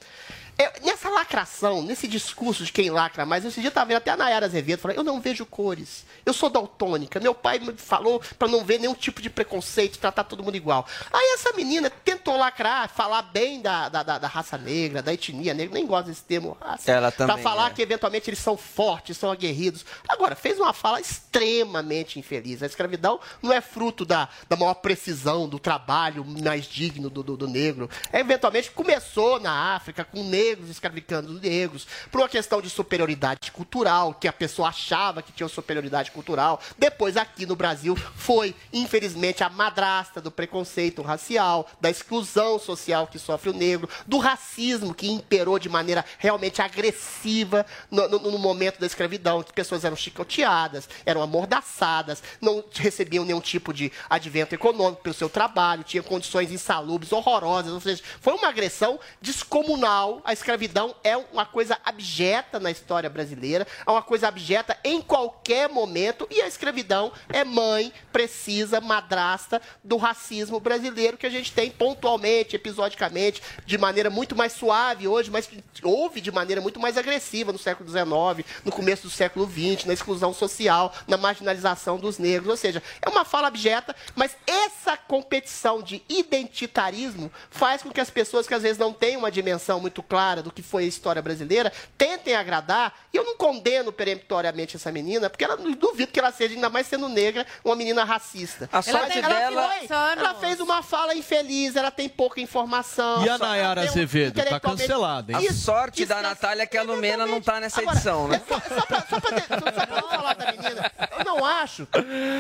É, nessa lacração, nesse discurso de quem lacra mais, esse dia eu tava vendo até a Nayara Azevedo falando, eu não vejo cores. Eu sou daltônica. Meu pai me falou pra não ver nenhum tipo de preconceito, tratar todo mundo igual. Aí essa menina tentou lacrar, falar bem da, da, da- da raça negra, da etnia negra, nem gosta desse termo raça. Ela também, Pra falar é. que eventualmente eles são fortes, são aguerridos. Agora, fez uma fala extremamente infeliz. A escravidão não é fruto da, da maior precisão, do trabalho mais digno do, do, do negro. É, eventualmente começou na África com negros escravicando negros, por uma questão de superioridade cultural, que a pessoa achava que tinha superioridade cultural. Depois, aqui no Brasil, foi, infelizmente, a madrasta do preconceito racial, da exclusão social que sofre o negro, do racismo que imperou de maneira realmente agressiva no, no- no momento da escravidão, que pessoas eram chicoteadas, eram amordaçadas, não recebiam nenhum tipo de advento econômico pelo seu trabalho, tinham condições insalubres, horrorosas, ou seja, foi uma agressão descomunal. A escravidão é uma coisa abjeta na história brasileira, é uma coisa abjeta em qualquer momento, e a escravidão é mãe, precisa, madrasta do racismo brasileiro que a gente tem pontualmente, episodicamente, de maneira muito mais suave hoje, mas houve de maneira muito mais agressiva no século XIX, no começo do século XX, na exclusão social, na marginalização dos negros. Ou seja, é uma fala abjeta, mas essa competição de identitarismo faz com que as pessoas que às vezes não têm uma dimensão muito clara do que foi a história brasileira tentem agradar. E eu não condeno peremptoriamente essa menina, porque ela não duvido que ela seja, ainda mais sendo negra, uma menina racista. A sorte ela, dela- foi, ela fez uma fala infeliz, ela tem pouca informação. E a Só- Nayara um Azevedo? Tá intelectualmente- cancelada, hein? A sorte da Natália é que a Lumena não tá nessa edição, né? Só pra não falar da menina, eu não acho.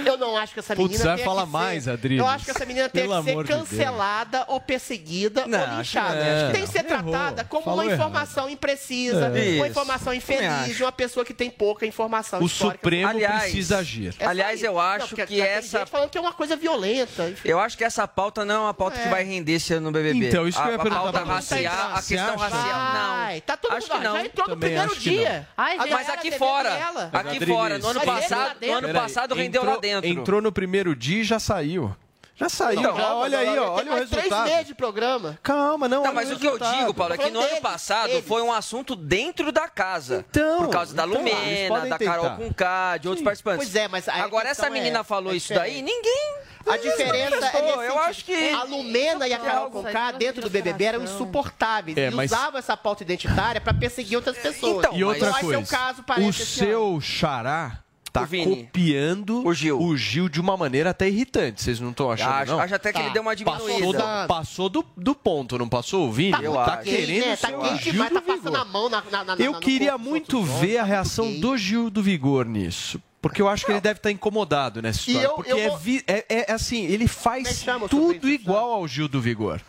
Eu não acho que essa Putz, menina. vai tenha falar que mais, ser, Adriles. Eu acho que essa menina tem que ser amor de cancelada ou perseguida Não, ou acho linchada. que é. Tem que ser Errou. tratada como Falou uma errado. informação imprecisa, É. uma informação Também infeliz, de uma pessoa que tem pouca informação O histórica. Supremo Aliás- precisa agir. É Aliás, eu acho porque que essa- gente falando que é uma coisa violenta. enfim. Eu acho que essa pauta não é uma pauta que vai render esse ano no BBB. Então, isso que eu ia a, a perguntar pauta racial, a questão racial, não. Tá todo Acho mundo que não. já entrou no Também primeiro acho que dia. Ai, A Mas aqui fora, é aqui fora, no ano passado, no ano passado rendeu lá dentro. Entrou no primeiro dia e já saiu. Já saiu, Não, já, não, olha aí, ó, tem olha o mais três resultado. meses de programa. Calma, não, Não, mas o que resultado. eu digo, Paulo, é que no ano passado deles. foi um assunto dentro da casa. Então, por causa da então, eles Lumena, da. Carol Conká, de outros participantes. Pois é, mas Agora, essa menina é- falou é isso daí, ninguém. A diferença é nesse eu acho que- a Lumena e a Carol Conká dentro do BBB eram insuportáveis. É, e mas- usavam essa pauta identitária pra perseguir outras pessoas. Então, E outra vai coisa, ser o o seu xará tá O Vini. copiando O Gil. de uma maneira até irritante. Vocês não estão achando, Acho, não? acho até que Tá. ele deu uma Passou, diminuída. da- passou do, do ponto, não passou, Vini? Tá Eu tá acho. querendo ser Tá o quente Gil demais, do tá passando Vigor. a mão na, na, na Eu na- no queria corpo muito ver a tá reação do Gil do Vigor nisso. Porque eu acho que ele deve estar incomodado nessa história. eu- porque eu é, vou- vi- é- é assim, ele é faz o tudo igual ao Gil do Vigor.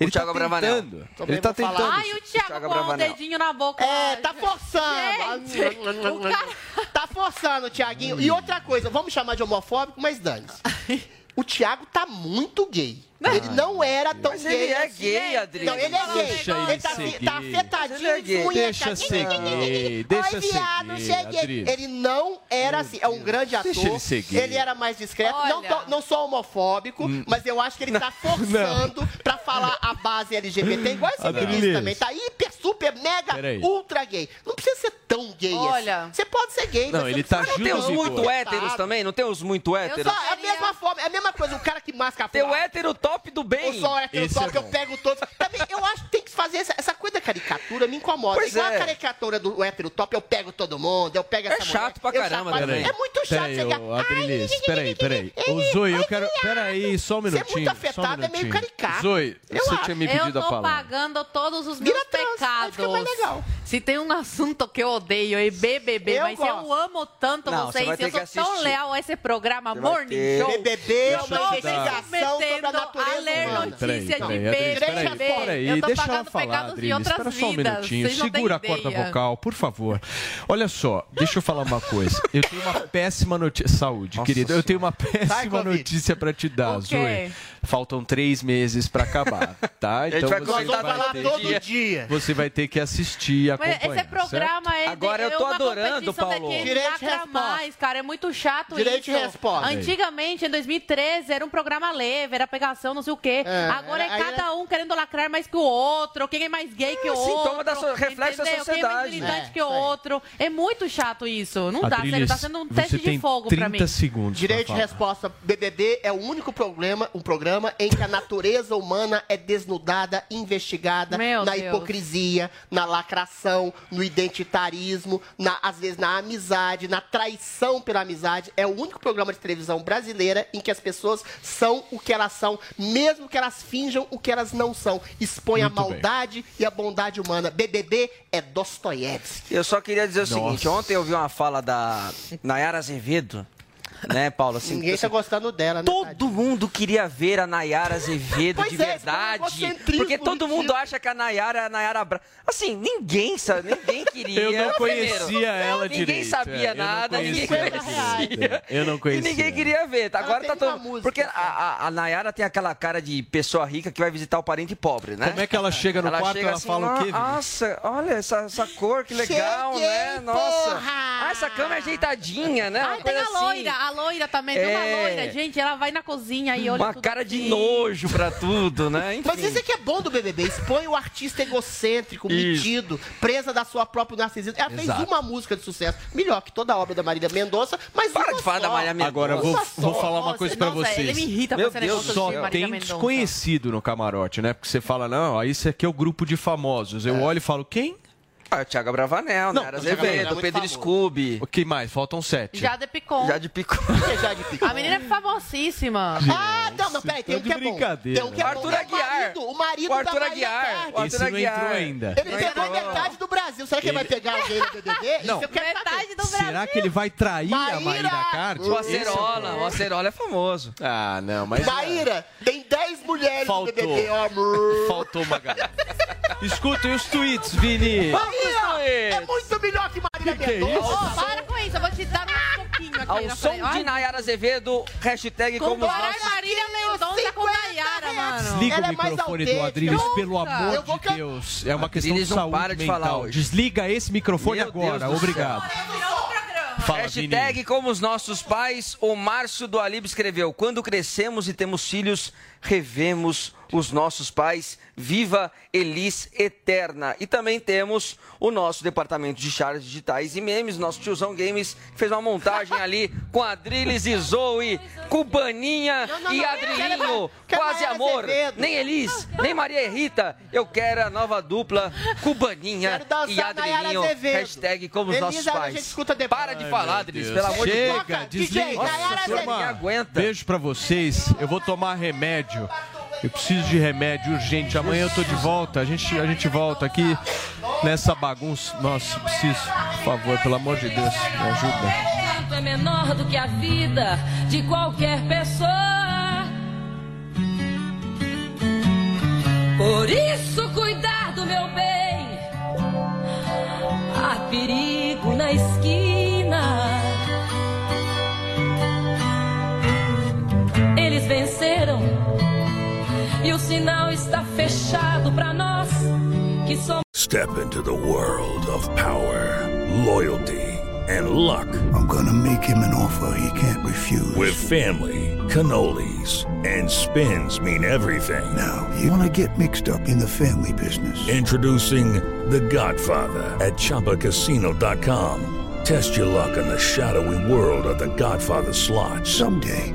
Ele Thiago tá Bravanel. tentando. Também Ele tá falar. tentando. Ai, o Thiago Thiago com o Bravanel. dedinho na boca. É, tá forçando. Gente, o cara- Tá forçando, Tiaguinho. E outra coisa, vamos chamar de homofóbico, mas dane-se. O Thiago tá muito gay. Ele não era tão Mas gay. ele é assim. gay, Adri. Não, ele é gay. Deixa ele tá, ser assim, tá gay. afetadinho Ele é de gay. punheta. Deixa ser gay, deixa ser viado. Ele não era assim. É um grande ator. Deixa ele ser gay. Ele era mais discreto. Não, tô- não sou homofóbico, Hum. mas eu acho que ele tá forçando pra falar a base LGBT, igual esse ministro também. Tá hiper, super, mega, ultra gay. Não precisa ser tão gay Olha. assim. Você pode ser gay, Não, mas ele tá não Não tem os muito héteros também? Não tem os muito héteros? É a mesma forma, é a mesma coisa, o cara que masca a Tem o hétero top do bem. ou só hétero Esse top é que eu pego todos. Também, eu acho que tem que fazer essa, essa coisa da caricatura, me incomoda. Pois Igual é. a caricatura do hétero top, eu pego todo mundo, eu pego essa É chato pra mulher, eu caramba também. É muito chato Peraí, chegar. ô, Adriles, peraí, peraí. Ô, Zoe, eu quero... Peraí, só um Você é minutinho. muito afetado, só um é meio minutinho. caricato. Zoe, Eu você acho. tinha me Eu pedido a tô palavra. pagando todos os meus aí pecados. fica mais legal. Se tem um assunto que eu odeio é BBB, Eu mas gosto. eu amo tanto Não, você vocês. ter Eu sou tão leal a esse programa Você vai Morning. Show. BBB é Eu uma tô me investigação sobre a natureza a ler notícia de peraí, Adriles, peraí, tô deixa ela falar, Adriles, espera só um minutinho, segura a corda vocal, por favor. Olha só, deixa eu falar uma coisa, eu tenho uma péssima notícia, saúde, querida, eu tenho uma péssima notícia pra te dar? Zoe. Faltam três meses pra acabar, tá? gente vai você Vai falar ter todo dia. dia. Você vai ter que assistir e Mas acompanhar, esse programa é, de- Agora eu é tô uma adorando, Paulo. Direito de lacra resposta. mais, cara. É muito chato Direito isso. de resposta. Antigamente, em 2013, era um programa leve, era pegação, não sei o quê. É, Agora é aí cada um querendo lacrar mais que o outro, quem é mais gay que o outro. sintoma da so- reflexo da entendeu? Quem é mais sociedade. militante É, que o outro. É muito chato isso. Não dá, sério. Tá sendo um teste de fogo 30 pra mim. segundos pra Direito de resposta. BBB é o único programa, um programa em que a natureza humana é desnudada, investigada Meu na Deus. hipocrisia, na lacração, no identitarismo, na, às vezes na amizade, na traição pela amizade. É o único programa de televisão brasileira em que as pessoas são o que elas são, mesmo que elas finjam o que elas não são. Expõe Muito a bem. maldade e a bondade humana. BBB é Dostoiévski. Eu só queria dizer o Nossa. seguinte, ontem eu vi uma fala da Nayara Azevedo, né, Paulo? Assim, Ninguém tá assim, gostando dela, né? Todo mundo queria ver a Nayara Azevedo Pois de é, verdade. egocentrismo Porque todo mundo acha que a Nayara é a Nayara Bra... Assim, ninguém sabe, ninguém queria. Eu não conhecia primeiro. ela Ninguém direito. sabia é, eu não nada, ninguém conhecia ela é. Eu não E conhecia. ninguém queria ver. Tá? Agora tá todo. música, Porque a, a, a Nayara tem aquela cara de pessoa rica que vai visitar o parente pobre, né? Como é que ela chega no quarto e chega ela assim, fala o quê, Vini? Nossa, olha essa, essa cor, que legal, Cheguei, né? Nossa. porra! Ah, essa cama é ajeitadinha, né? Ah, Uma tem coisa a assim. A loira também, tem uma É. loira, gente, ela vai na cozinha e olha Uma tudo cara de assim. nojo pra tudo, né? Enfim. Mas isso é que é bom do BBB. Expõe o artista egocêntrico, Isso. metido, presa da sua própria narcisismo. Ela Exato. fez uma música de sucesso, melhor que toda a obra da Marília Mendonça, mas Para uma de falar só. da Marília Mendonça. Agora, eu vou, vou só. falar uma Nossa, coisa pra nossa, vocês. Ele me irrita Meu com Deus negócio do Só de tem desconhecido no camarote, né? Porque você fala, não, ó, isso aqui é o grupo de famosos. Eu olho e falo, quem? Ah, o Thiago Bravanel, Não, Nayara o é Azevedo, Pedro famoso. Scooby. O que mais? Faltam sete. Jade Picon. Já de pico. Que já de pico. A menina é famosíssima. Ah, não, mas peraí, tem Tá um de que é bom. brincadeira. Tem um que é O bom. Arthur É Aguiar. O marido, o marido O Arthur da Maria Aguiar. O Esse Arthur não entrou Aguiar. ainda. Ele Não pegou metade do Brasil. Será que ele vai pegar alguém no BBB? Não. Isso eu quero saber. Metade do Brasil. Será que ele vai trair a Maíra! Maíra Card? O Esse é o Acerola, o Acerola é famoso. Ah, não, mas... Maíra, tem 10 mulheres Faltou. no BBB, ó, amor. Faltou uma galera. Escutem os tweets, Vini. Maíra é muito melhor que Marília Que que é Mendonça. isso? Ó, para com isso, eu vou te dar um pouquinho aqui. Ao na som frente. de Nayara Azevedo, hashtag como os Comparar nossos... Marília Mendonça com Nayara, mano. Desliga Ela o é microfone do autêntica. Adriles, pelo amor de can- Deus. É uma questão de saúde para de mental. falar hoje. Desliga esse microfone Meu agora. Do Obrigado. Fala, Vini. Hashtag como os nossos pais, o Márcio do Alib escreveu: Quando crescemos e temos filhos, revemos os nossos pais. Viva Elis Eterna. E também temos o nosso departamento de charts digitais e memes, nosso tiozão Games, que fez uma montagem ali com Adriles e Zoe, Cubaninha Não, não, e Adrilinho. Quase amor. Nem Elis, nem Maria Rita. Eu quero a nova dupla Cubaninha e Adrilinho. Hashtag como os nossos pais. Para de falar, Adriles, pelo amor de Chega, Deus. DJ, desliga. Nossa, ninguém aguenta. Beijo pra vocês. Eu vou tomar remédio. Eu preciso de remédio urgente. Amanhã eu tô de volta. A gente, a gente volta aqui nessa bagunça. Nossa, preciso. Por favor, pelo amor de Deus, me ajuda. É menor do que a vida de qualquer pessoa. Por isso, cuidar do meu bem. Há perigo na esquina. Eles venceram e o sinal está fechado para nós que somos. Step into the world of power, loyalty, and luck. I'm gonna make him an offer he can't refuse. With family, cannolis, and spins mean everything. Now, you wanna get mixed up in the family business. Introducing The Godfather at ChumbaCasino.com. Test your luck in the shadowy world of The Godfather slot. Someday,